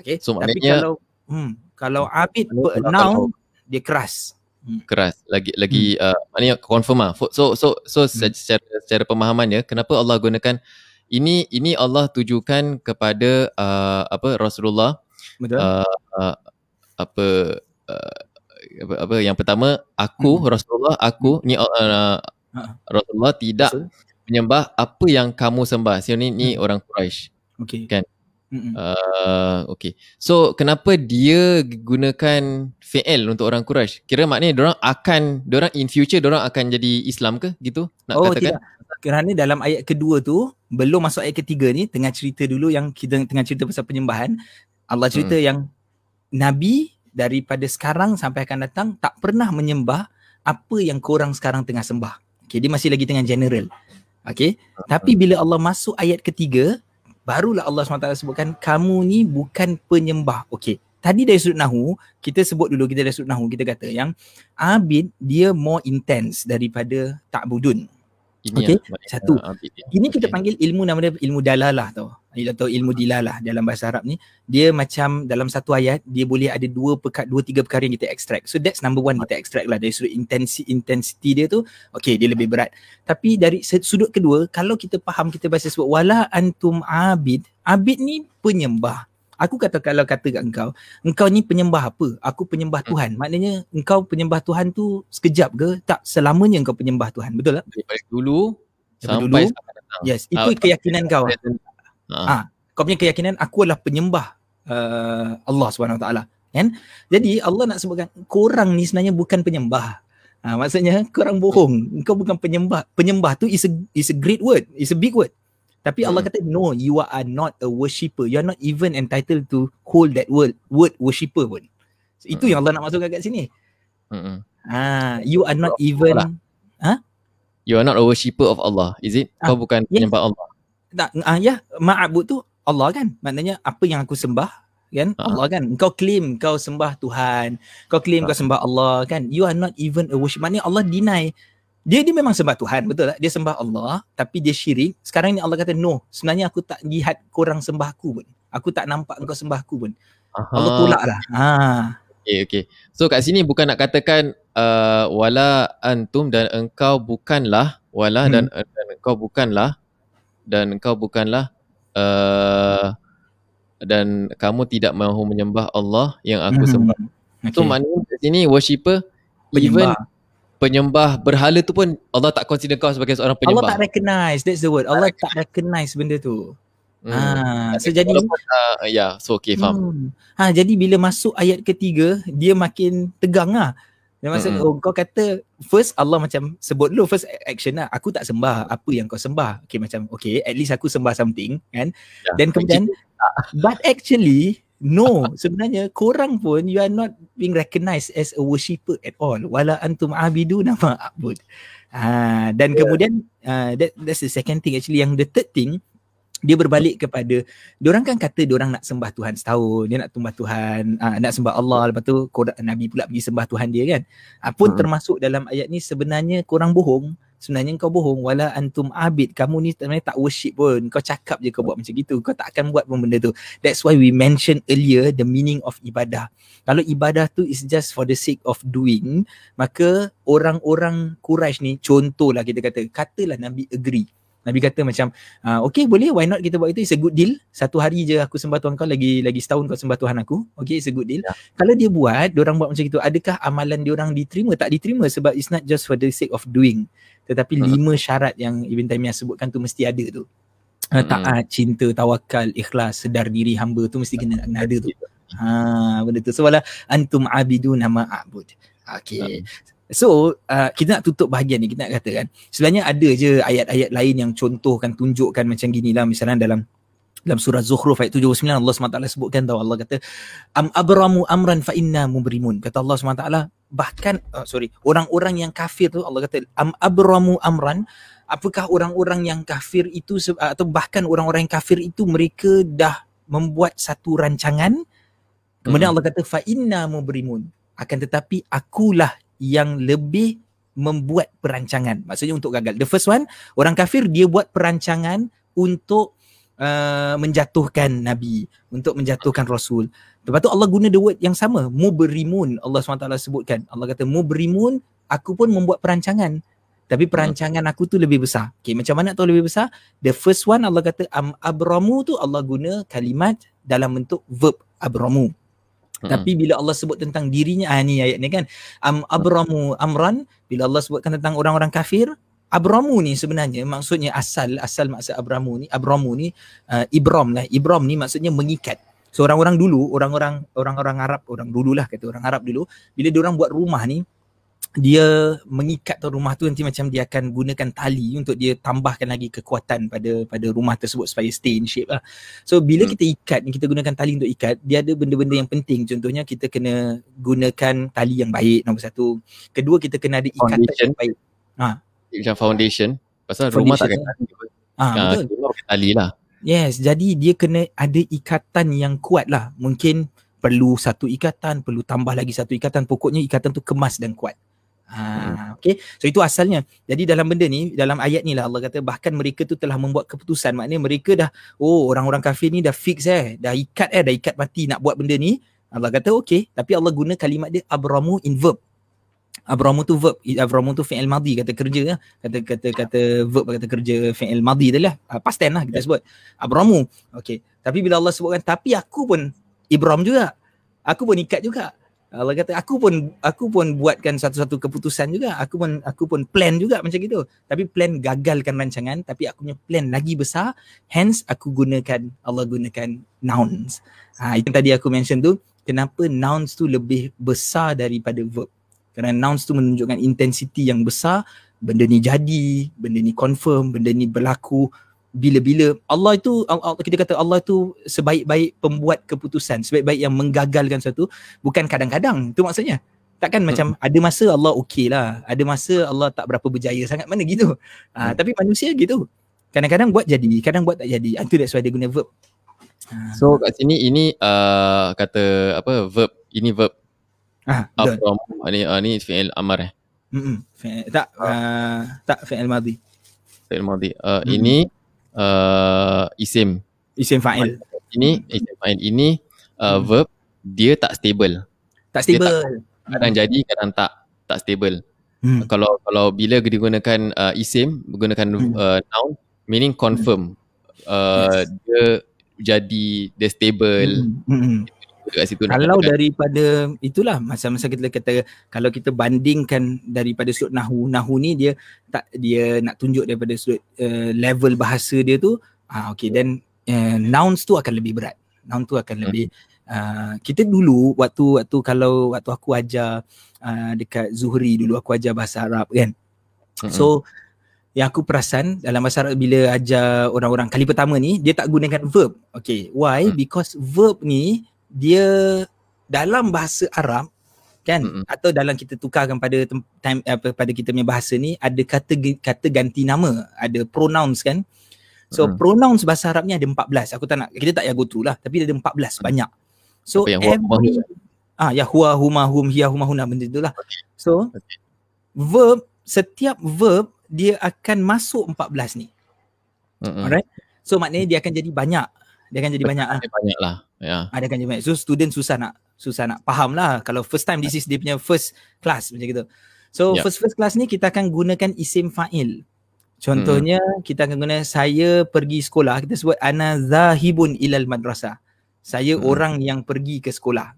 [SPEAKER 2] Okay. So, Tapi kalau hmm, kalau abid noun dia keras.
[SPEAKER 1] Hmm. Keras. Lagi lagi hmm. uh, maknanya confirm ah. So so so hmm. secara secara pemahaman dia kenapa Allah gunakan ini ini Allah tujukan kepada uh, apa Rasulullah. Betul. Uh, uh, apa uh, apa, apa yang pertama aku hmm. Rasulullah aku ni uh, uh, Rasulullah tidak Rasul? menyembah apa yang kamu sembah. So ni ni hmm. orang Quraisy.
[SPEAKER 2] Okay.
[SPEAKER 1] Kan? Uh, okay. So kenapa dia gunakan fi'il untuk orang Quraisy? Kira maknanya orang akan orang in future orang akan jadi Islam ke gitu?
[SPEAKER 2] Nak oh, katakan? tidak. Kerana dalam ayat kedua tu belum masuk ayat ketiga ni tengah cerita dulu yang kita tengah cerita pasal penyembahan. Allah cerita hmm. yang nabi daripada sekarang sampai akan datang tak pernah menyembah apa yang korang sekarang tengah sembah. Okay, dia masih lagi tengah general. Okay. Tapi bila Allah masuk ayat ketiga, barulah Allah SWT sebutkan kamu ni bukan penyembah. Okay. Tadi dari sudut Nahu, kita sebut dulu kita dari sudut Nahu, kita kata yang Abid dia more intense daripada Ta'budun. Ini okay. Satu. Ini kita panggil ilmu nama dia ilmu dalalah tau. Atau ilmu dilalah dalam bahasa Arab ni. Dia macam dalam satu ayat, dia boleh ada dua pekat, dua tiga perkara yang kita extract. So that's number one kita extract lah. Dari sudut intensity, intensity dia tu, okay dia lebih berat. Tapi dari sudut kedua, kalau kita faham kita bahasa sebut, wala antum abid. Abid ni penyembah. Aku kata kalau kata kat engkau, engkau ni penyembah apa? Aku penyembah hmm. Tuhan. Maknanya engkau penyembah Tuhan tu sekejap ke? Tak selamanya engkau penyembah Tuhan. Betul tak?
[SPEAKER 1] Daripada dulu sampai dulu,
[SPEAKER 2] datang. Yes, itu uh, keyakinan kau. Ah, uh. kau punya keyakinan aku adalah penyembah uh, Allah Subhanahu Taala. Kan? Jadi Allah nak sebutkan korang ni sebenarnya bukan penyembah. Ha, maksudnya korang bohong. Engkau bukan penyembah. Penyembah tu is a is a great word. Is a big word. Tapi hmm. Allah kata no you are not a worshipper. You are not even entitled to hold that word word worshipper pun. So, itu hmm. yang Allah nak masukkan kat sini. Hmm. Ah, you are not even ha? Huh?
[SPEAKER 1] You are not a worshipper of Allah, is it? Ah, Kau bukan yeah. penyembah Allah.
[SPEAKER 2] Tak, ah, ya, ma'abud tu Allah kan? Maknanya apa yang aku sembah kan? Uh-huh. Allah kan? Kau claim kau sembah Tuhan. Kau claim uh-huh. kau sembah Allah kan? You are not even a worshipper. Maknanya Allah deny dia dia memang sembah Tuhan betul tak dia sembah Allah tapi dia syirik sekarang ni Allah kata no sebenarnya aku tak lihat korang sembah aku pun aku tak nampak engkau sembah aku pun Aha. Allah tolak lah ha.
[SPEAKER 1] okay, okay. so kat sini bukan nak katakan uh, wala antum dan engkau bukanlah wala hmm. dan, dan engkau bukanlah dan engkau bukanlah uh, dan kamu tidak mahu menyembah Allah yang aku hmm. sembah okay. so maknanya kat sini worshipper even penyembah berhala tu pun Allah tak consider kau sebagai seorang penyembah.
[SPEAKER 2] Allah tak recognize. That's the word. Allah tak recognize benda tu. Hmm. Ha, so jadi uh,
[SPEAKER 1] ya, yeah, so okay, faham. Hmm.
[SPEAKER 2] Ha, jadi bila masuk ayat ketiga, dia makin tegang lah. Dia maksud, hmm. oh, kau kata first Allah macam sebut dulu first action lah. Aku tak sembah apa yang kau sembah. Okay macam okay at least aku sembah something kan. Dan yeah, kemudian but actually No, sebenarnya korang pun you are not being recognized as a worshipper at all. Wala antum abidu nama abud. Ha, dan yeah. kemudian uh, that, that's the second thing actually. Yang the third thing, dia berbalik kepada orang kan kata orang nak sembah Tuhan setahun dia nak sembah Tuhan uh, nak sembah Allah lepas tu korang, Nabi pula pergi sembah Tuhan dia kan uh, pun hmm. termasuk dalam ayat ni sebenarnya korang bohong sebenarnya kau bohong wala antum abid kamu ni sebenarnya tak worship pun. Kau cakap je kau buat macam gitu. Kau tak akan buat pun benda tu. That's why we mention earlier the meaning of ibadah. Kalau ibadah tu is just for the sake of doing maka orang-orang Quraisy ni contohlah kita kata katalah Nabi agree Nabi kata macam uh, okay boleh why not kita buat itu? It's a good deal. Satu hari je aku sembah Tuhan kau lagi lagi setahun kau sembah Tuhan aku. Okay it's a good deal. Yeah. kalau dia buat orang buat macam itu adakah amalan dia orang diterima? Tak diterima sebab it's not just for the sake of doing. Tetapi uh-huh. lima syarat yang Ibn Taymiyah sebutkan tu mesti ada tu. Uh, taat cinta tawakal ikhlas sedar diri hamba tu mesti kena ada tu. Ha benda tu. So wala antum abidun nama abud. Okay So uh, kita nak tutup bahagian ni. Kita nak katakan sebenarnya ada je ayat-ayat lain yang contohkan tunjukkan macam gini lah. Misalnya dalam dalam surah Zukhruf ayat 79 Allah SWT sebutkan tahu Allah kata am abramu amran fa inna mubrimun kata Allah SWT bahkan uh, sorry orang-orang yang kafir tu Allah kata am abramu amran. Apakah orang-orang yang kafir itu atau bahkan orang-orang yang kafir itu mereka dah membuat satu rancangan? Kemudian hmm. Allah kata fa inna mubrimun akan tetapi akulah yang lebih membuat perancangan. Maksudnya untuk gagal. The first one, orang kafir dia buat perancangan untuk uh, menjatuhkan Nabi, untuk menjatuhkan Rasul. Lepas tu Allah guna the word yang sama, mubrimun. Allah SWT sebutkan. Allah kata mubrimun, aku pun membuat perancangan. Tapi perancangan aku tu lebih besar. Okay, macam mana tahu lebih besar? The first one Allah kata am abramu tu Allah guna kalimat dalam bentuk verb abramu. Hmm. Tapi bila Allah sebut tentang dirinya, ah ni ayat ni kan. Am abramu amran, bila Allah sebutkan tentang orang-orang kafir, abramu ni sebenarnya maksudnya asal asal maksud abramu ni, abramu ni uh, ibram lah. Ibram ni maksudnya mengikat. So orang-orang dulu, orang-orang orang-orang Arab, orang dululah kata orang Arab dulu, bila dia orang buat rumah ni, dia mengikat tu rumah tu nanti macam dia akan gunakan tali untuk dia tambahkan lagi kekuatan pada pada rumah tersebut supaya stay in shape lah. So bila hmm. kita ikat kita gunakan tali untuk ikat, dia ada benda-benda yang penting. Contohnya kita kena gunakan tali yang baik nombor satu. Kedua kita kena ada ikatan foundation. yang baik.
[SPEAKER 1] Ha. Macam foundation. Pasal foundation. rumah takkan tali. Ha, ha, betul. tali lah.
[SPEAKER 2] Yes, jadi dia kena ada ikatan yang kuat lah. Mungkin perlu satu ikatan, perlu tambah lagi satu ikatan. Pokoknya ikatan tu kemas dan kuat. Ha, okay. So itu asalnya. Jadi dalam benda ni, dalam ayat ni lah Allah kata bahkan mereka tu telah membuat keputusan. Maknanya mereka dah, oh orang-orang kafir ni dah fix eh. Dah ikat eh, dah ikat mati nak buat benda ni. Allah kata okay. Tapi Allah guna kalimat dia abramu in verb. Abramu tu verb. Abramu tu fi'il madhi kata kerja lah. Kata, kata, kata verb kata kerja fi'il madhi tu lah. Uh, past tense lah kita sebut. Abramu. Okay. Tapi bila Allah sebutkan, tapi aku pun Ibram juga. Aku pun ikat juga. Allah kata aku pun aku pun buatkan satu-satu keputusan juga. Aku pun aku pun plan juga macam gitu. Tapi plan gagalkan rancangan tapi aku punya plan lagi besar. Hence aku gunakan Allah gunakan nouns. Ha itu tadi aku mention tu kenapa nouns tu lebih besar daripada verb. Kerana nouns tu menunjukkan intensity yang besar, benda ni jadi, benda ni confirm, benda ni berlaku bila-bila Allah itu kita kata Allah itu sebaik-baik pembuat keputusan sebaik-baik yang menggagalkan sesuatu bukan kadang-kadang. Itu maksudnya. Takkan hmm. macam ada masa Allah okey lah. Ada masa Allah tak berapa berjaya sangat mana gitu. Ha, hmm. tapi manusia gitu. Kadang-kadang buat jadi kadang buat tak jadi. Itu that's why dia guna verb.
[SPEAKER 1] Ha. so kat sini ini uh, kata apa verb ini verb. Ah ha, from ni uh, ni fi'il amar eh.
[SPEAKER 2] Hmm tak uh, tak fi'il madhi.
[SPEAKER 1] Fi'il madhi. Uh, hmm. ini uh, isim.
[SPEAKER 2] Isim fa'il.
[SPEAKER 1] Ini isim fa'il. Ini uh, hmm. verb dia tak stable.
[SPEAKER 2] Tak stable. Tak,
[SPEAKER 1] kadang hmm. jadi kadang tak tak stable. Hmm. Kalau kalau bila digunakan uh, isim menggunakan hmm. uh, noun meaning confirm. Uh, yes. Dia jadi dia stable. Hmm. Hmm.
[SPEAKER 2] Kat situ kalau daripada itulah masa-masa kita kata kalau kita bandingkan daripada sudut nahu nahu ni dia tak dia nak tunjuk daripada sudut uh, level bahasa dia tu ah uh, okey dan uh, nouns tu akan lebih berat noun tu akan hmm. lebih uh, kita dulu waktu waktu kalau waktu aku ajar uh, dekat Zuhri dulu aku ajar bahasa Arab kan hmm. so yang aku perasan dalam bahasa Arab bila ajar orang-orang kali pertama ni dia tak gunakan verb okay why hmm. because verb ni dia dalam bahasa Arab kan mm-hmm. atau dalam kita tukarkan pada time apa pada kita punya bahasa ni ada kata kata ganti nama ada pronouns kan so mm-hmm. pronouns bahasa Arab ni ada 14 aku tak nak kita tak payah go through lah tapi ada 14 mm-hmm. banyak so yang every ah ya huwa huma hum hiya huma huna benda itulah so okay. verb setiap verb dia akan masuk 14 ni mm-hmm. alright so maknanya dia akan jadi banyak dia akan jadi banyak lah.
[SPEAKER 1] Banyak lah. Ya.
[SPEAKER 2] Ada kan jadi banyak. So student susah nak susah nak faham lah. Kalau first time this is dia punya first class macam gitu. So yeah. first first class ni kita akan gunakan isim fa'il. Contohnya hmm. kita akan guna saya pergi sekolah, kita sebut ana zahibun ilal madrasah. Saya hmm. orang yang pergi ke sekolah.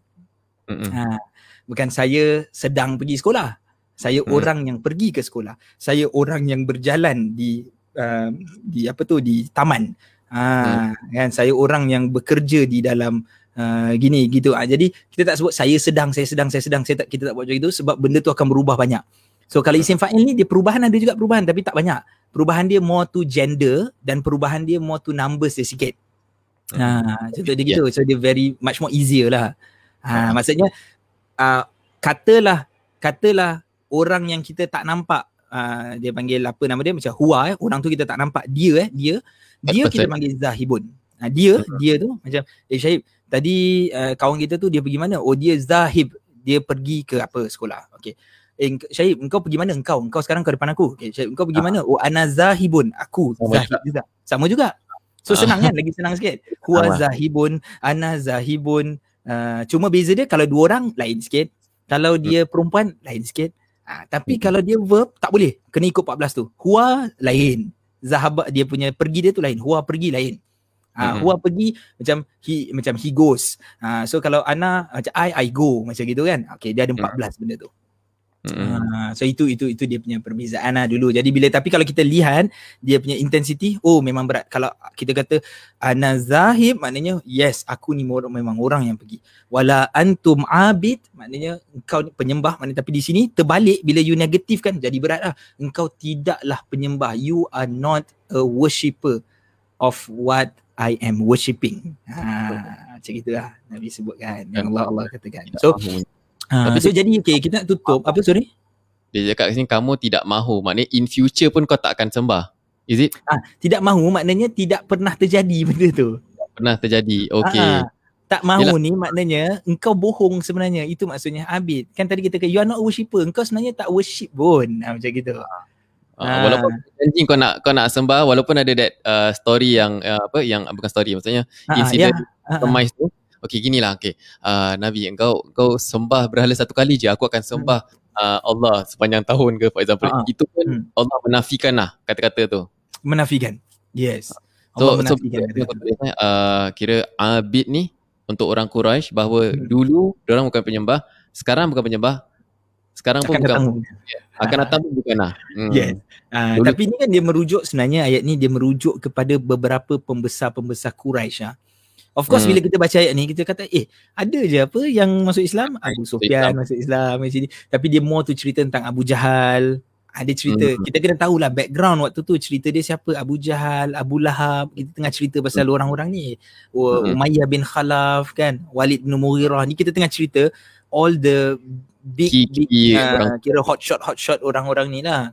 [SPEAKER 2] Hmm. Ha, bukan saya sedang pergi sekolah. Saya hmm. orang yang pergi ke sekolah. Saya orang yang berjalan di uh, di apa tu di taman. Ha, hmm. kan saya orang yang bekerja di dalam uh, gini gitu. Ha, jadi kita tak sebut saya sedang, saya sedang, saya sedang. Saya tak kita tak buat macam itu sebab benda tu akan berubah banyak. So kalau isim fa'il ni dia perubahan ada juga perubahan tapi tak banyak. Perubahan dia more to gender dan perubahan dia more to numbers dia sikit. Ha, contoh dia gitu. So dia very much more easier lah. Ha, maksudnya uh, katalah katalah orang yang kita tak nampak uh, dia panggil apa nama dia macam huwa eh orang tu kita tak nampak dia eh dia dia kita panggil zahibun. Ha, dia dia tu macam eh Syahib tadi uh, kawan kita tu dia pergi mana? Oh dia zahib. Dia pergi ke apa sekolah. Okay. Eh, Syahib, engkau pergi mana engkau? Engkau sekarang ke depan aku. Okay, Syahib, engkau pergi ah. mana? Oh, ana zahibun. Aku Sama zahib juga. Sama juga. So, ah. senang kan? Lagi senang sikit. Huwa zahibun, ana zahibun. Uh, cuma beza dia kalau dua orang, lain sikit. Kalau dia hmm. perempuan, lain sikit. Uh, tapi hmm. kalau dia verb, tak boleh. Kena ikut 14 tu. Huwa, lain. Zahab, dia punya pergi dia tu lain. Huwa pergi, lain. Uh, Huwa pergi macam he macam he goes. Uh, so kalau ana macam I I go macam gitu kan. Okay dia ada 14 hmm. benda tu. Mm. so itu itu itu dia punya perbezaan lah dulu. Jadi bila tapi kalau kita lihat dia punya intensity, oh memang berat. Kalau kita kata ana zahib maknanya yes aku ni memang orang yang pergi. Wala antum abid maknanya engkau penyembah maknanya tapi di sini terbalik bila you negatif kan jadi berat lah. Engkau tidaklah penyembah. You are not a worshipper of what I am worshipping. Ha, macam itulah Nabi sebutkan. Yang Allah Allah katakan. So Ha, Tapi so jadi okay, kita nak tutup apa sorry?
[SPEAKER 1] Dia cakap sini kamu tidak mahu maknanya in future pun kau tak akan sembah. Is it?
[SPEAKER 2] Ah, tidak mahu maknanya tidak pernah terjadi benda tu.
[SPEAKER 1] Pernah terjadi. Okay. Ha,
[SPEAKER 2] tak mahu Yalah. ni maknanya engkau bohong sebenarnya. Itu maksudnya Abid. Kan tadi kita kata you are not a worshipper. Engkau sebenarnya tak worship pun. Ha, macam gitu.
[SPEAKER 1] Uh, ha. walaupun janji kau nak kau nak sembah walaupun ada that uh, story yang uh, apa yang bukan story maksudnya ha, insiden ya. kemis tu Okay gini lah okay. uh, Nabi engkau kau sembah berhala satu kali je aku akan sembah uh, Allah sepanjang tahun ke for example uh-huh. itu pun hmm. Allah menafikan lah kata-kata tu
[SPEAKER 2] menafikan yes
[SPEAKER 1] Allah so, menafikan so, uh, kira abid ni untuk orang Quraisy bahawa hmm. dulu orang bukan penyembah sekarang bukan penyembah sekarang pun akan bukan datang. Ya, akan datang pun bukan lah
[SPEAKER 2] hmm. yes. uh, tapi ni kan dia merujuk sebenarnya ayat ni dia merujuk kepada beberapa pembesar-pembesar Quraisy lah. Of course hmm. bila kita baca ayat ni kita kata eh ada je apa yang masuk Islam? Abu Sufyan masuk Islam macam ni. Tapi dia more tu cerita tentang Abu Jahal. Ada cerita. Hmm. kita kena tahulah background waktu tu cerita dia siapa? Abu Jahal Abu Lahab. Kita tengah cerita pasal hmm. orang-orang ni. Hmm. Umayyah bin Khalaf kan? Walid bin Mughirah ni. Kita tengah cerita all the big, big uh, kira hot shot hot shot orang-orang ni lah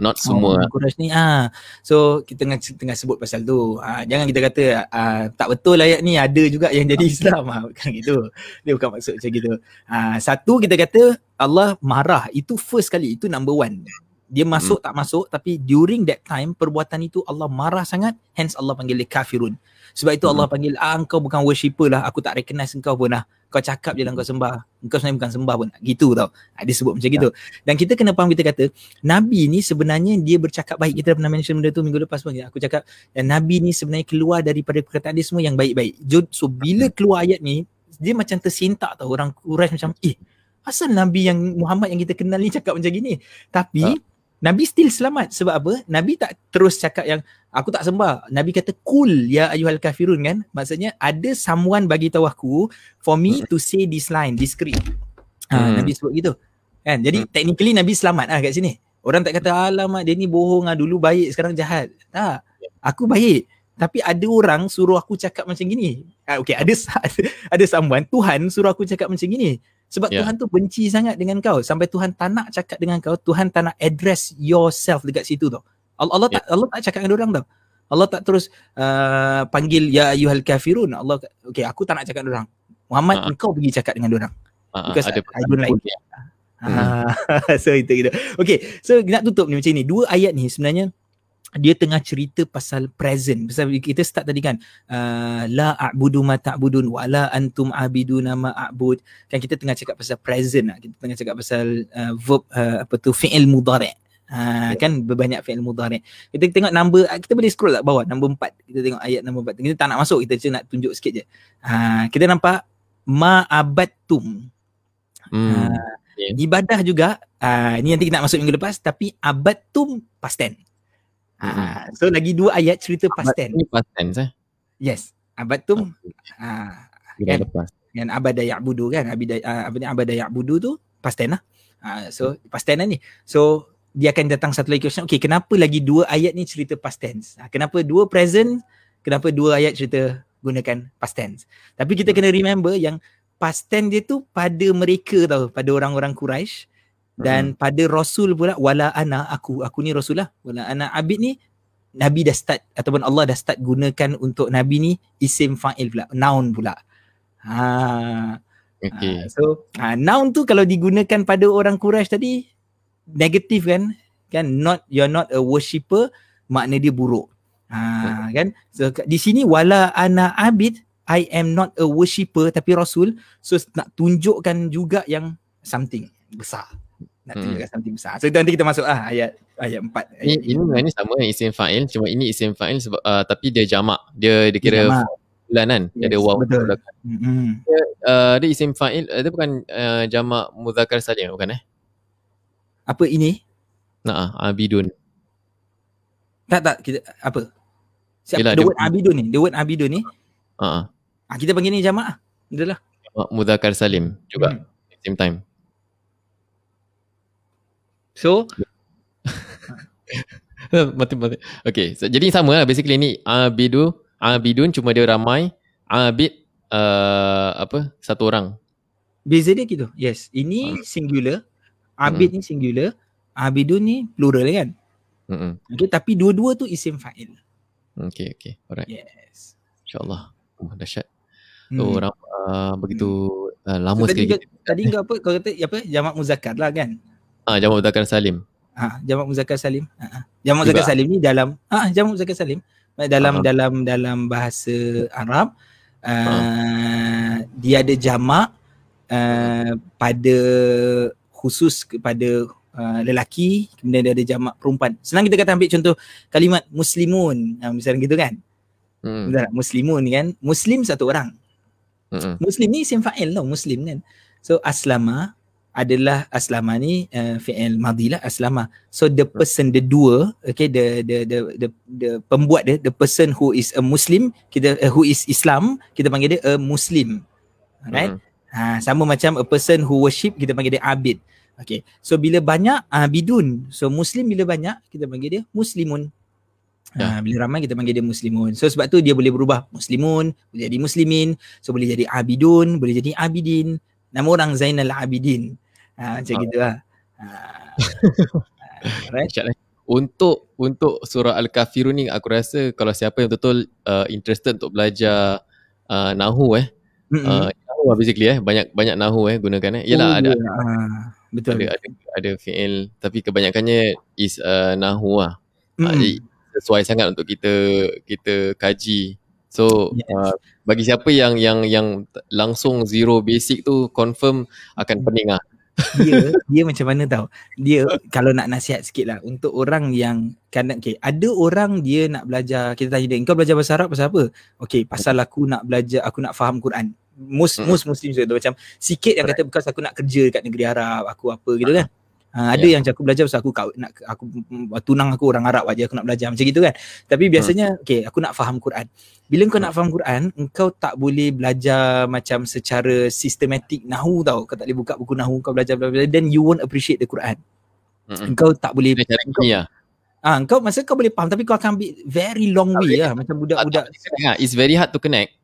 [SPEAKER 1] not semua.
[SPEAKER 2] Oh, Quraisy ni ah. So kita tengah tengah sebut pasal tu. Ah, jangan kita kata ah, tak betul ayat ni ada juga yang jadi Islam ah. Bukan gitu. Dia bukan maksud macam gitu. Ah, satu kita kata Allah marah. Itu first kali. Itu number one. Dia masuk hmm. tak masuk tapi during that time perbuatan itu Allah marah sangat. Hence Allah panggil dia kafirun. Sebab itu hmm. Allah panggil ah, engkau bukan worshipper lah. Aku tak recognize engkau pun lah kau cakap je lah kau sembah. Kau sebenarnya bukan sembah pun. Gitu tau. Ha, dia sebut macam ya. gitu. Dan kita kena faham kita kata, Nabi ni sebenarnya dia bercakap baik. Kita dah pernah mention benda tu minggu lepas pun. Aku cakap, dan Nabi ni sebenarnya keluar daripada perkataan dia semua yang baik-baik. So bila keluar ayat ni, dia macam tersintak tau. Orang Quraisy macam, eh, asal Nabi yang Muhammad yang kita kenal ni cakap macam gini? Tapi, ha? Nabi still selamat. Sebab apa? Nabi tak terus cakap yang aku tak sembah. Nabi kata kul ya ayuhal kafirun kan? Maksudnya ada someone bagi tahu aku for me to say this line, this script. Ha, hmm. Nabi sebut gitu. Kan? Jadi hmm. technically Nabi selamat lah kat sini. Orang tak kata alamak dia ni bohong lah dulu baik sekarang jahat. Tak. Aku baik. Tapi ada orang suruh aku cakap macam gini. Ha, okay ada ada someone Tuhan suruh aku cakap macam gini. Sebab yeah. Tuhan tu benci sangat dengan kau sampai Tuhan tak nak cakap dengan kau, Tuhan tak nak address yourself dekat situ tau. Allah, Allah yeah. tak Allah tak cakap dengan orang tau. Allah tak terus uh, panggil ya ayyuhal kafirun. Allah okey aku tak nak cakap dengan orang. Muhammad uh-huh. engkau pergi cakap dengan orang. Uh-huh. Because ada I, I don't like. Hmm. so itu gitu. Okay, so nak tutup ni macam ni. Dua ayat ni sebenarnya dia tengah cerita pasal present pasal kita start tadi kan uh, la a'budu ma ta'budun wa la antum abiduna ma a'bud kan kita tengah cakap pasal present lah. kita tengah cakap pasal uh, verb uh, apa tu fi'il mudhari Ha, kan berbanyak fi'il mudhari. Kita tengok number kita boleh scroll tak bawah number 4. Kita tengok ayat number 4. Kita tak nak masuk kita cuma nak tunjuk sikit je. Ha, kita nampak ma abattum. Hmm. Ha, yeah. ibadah juga uh, ni nanti kita nak masuk minggu lepas tapi abattum past tense. Ha, hmm. so lagi dua ayat cerita past tense. Ini
[SPEAKER 1] past tense eh?
[SPEAKER 2] Yes. Abattum ha, kan? lepas. Yang abada ya'budu kan? Abida, uh, apa ni abada ya'budu tu past tense lah. Uh, so past tense lah ni. So dia akan datang satu lagi question. Okay, kenapa lagi dua ayat ni cerita past tense? Ha, kenapa dua present? Kenapa dua ayat cerita gunakan past tense? Tapi kita kena remember yang past tense dia tu pada mereka tau, pada orang-orang Quraisy dan hmm. pada Rasul pula wala ana aku aku ni Rasul lah. Wala ana abid ni Nabi dah start ataupun Allah dah start gunakan untuk Nabi ni isim fa'il pula, noun pula. Ha. Okay. Ha, so ha, noun tu kalau digunakan pada orang Quraisy tadi negatif kan kan not you're not a worshipper makna dia buruk ha kan so di sini wala ana abid i am not a worshipper tapi rasul so nak tunjukkan juga yang something besar nak tunjukkan hmm. something besar so nanti kita masuk ah ayat ayat 4
[SPEAKER 1] ini ini, ini sama isim fa'il cuma ini isim fa'il sebab uh, tapi dia jamak dia dia kira bulan kan yes, dia ada waw betul. Mm-hmm. Dia, uh, dia isim fa'il uh, dia bukan uh, jamak muzakkar saja bukan eh
[SPEAKER 2] apa ini?
[SPEAKER 1] Nah, abidun.
[SPEAKER 2] Tak tak kita apa? Siapa Yelah, the word abidun ni? The word abidun ni? Ha. Uh-huh. Ah kita panggil ni jamaah. Itulah.
[SPEAKER 1] Jamak mudzakkar salim juga. Hmm. Same time.
[SPEAKER 2] So
[SPEAKER 1] mati mati. Okay, so, jadi sama lah basically ni abidu, abidun cuma dia ramai, abid uh, apa? Satu orang.
[SPEAKER 2] Beza dia gitu. Yes, ini hmm. singular, Abid hmm. ni singular, abidun ni plural kan? Hmm. Okay, tapi dua-dua tu isim fa'il.
[SPEAKER 1] Okay, okay. Alright. Yes. InsyaAllah. Oh, dahsyat. Hmm. So, orang uh, begitu hmm. uh, lama so, sekali.
[SPEAKER 2] Tadi, tadi kau apa? Kau kata apa? Jamak muzakkar lah kan?
[SPEAKER 1] Ah, jamak muzakkar salim.
[SPEAKER 2] Ah, jamak muzakkar salim. Ah, ah. jamak muzakkar salim ni dalam ah jamak muzakkar salim dalam uh dalam dalam bahasa Arab uh, uh. dia ada jamak uh, pada khusus kepada uh, lelaki kemudian dia ada jamak perempuan senang kita kata ambil contoh kalimat muslimun uh, misalnya gitu kan hmm. Betul muslimun kan muslim satu orang hmm. muslim ni isim fa'il tau muslim kan so aslama adalah aslama ni uh, fi'il madhi lah aslama so the person the dua okay the the the the, the pembuat dia the person who is a muslim kita uh, who is islam kita panggil dia a muslim right hmm. ha sama macam a person who worship kita panggil dia abid Okay. So bila banyak uh, bidun. So muslim bila banyak kita panggil dia muslimun. Ya. Uh, bila ramai kita panggil dia muslimun. So sebab tu dia boleh berubah muslimun, boleh jadi muslimin, so boleh jadi abidun, boleh jadi abidin. Nama orang Zainal Abidin. Uh, macam oh. gitu lah.
[SPEAKER 1] Uh, right? Untuk untuk surah Al-Kafirun ni aku rasa kalau siapa yang betul uh, interested untuk belajar uh, Nahu eh. Mm-hmm. Uh, Nahu lah basically eh. Banyak banyak Nahu eh gunakan eh. Yalah oh, ada. Uh betul ada ada, ada fi'il tapi kebanyakannya is uh, nahu lah mm. uh, sesuai sangat untuk kita kita kaji so yes. uh, bagi siapa yang yang yang langsung zero basic tu confirm akan pening lah
[SPEAKER 2] dia dia macam mana tau? Dia kalau nak nasihat sikit lah untuk orang yang kan okay, ada orang dia nak belajar kita tanya dia kau belajar bahasa Arab pasal apa? Okay pasal aku nak belajar aku nak faham Quran. Mus hmm. mus muslim juga tu macam sikit yang kata bekas aku nak kerja dekat negeri Arab aku apa gitu kan Ha, ada yeah. yang aku belajar pasal aku kau nak aku tunang aku orang Arab aja aku nak belajar macam gitu kan. Tapi biasanya hmm. okey aku nak faham Quran. Bila kau hmm. nak faham Quran, engkau tak boleh belajar macam secara sistematik nahu tau. Kau tak boleh buka buku nahu kau belajar belajar then you won't appreciate the Quran. Hmm. Engkau tak boleh
[SPEAKER 1] ya.
[SPEAKER 2] Ah, ha, engkau masa kau boleh faham tapi kau akan ambil very long way lah macam budak-budak.
[SPEAKER 1] It's very hard to connect.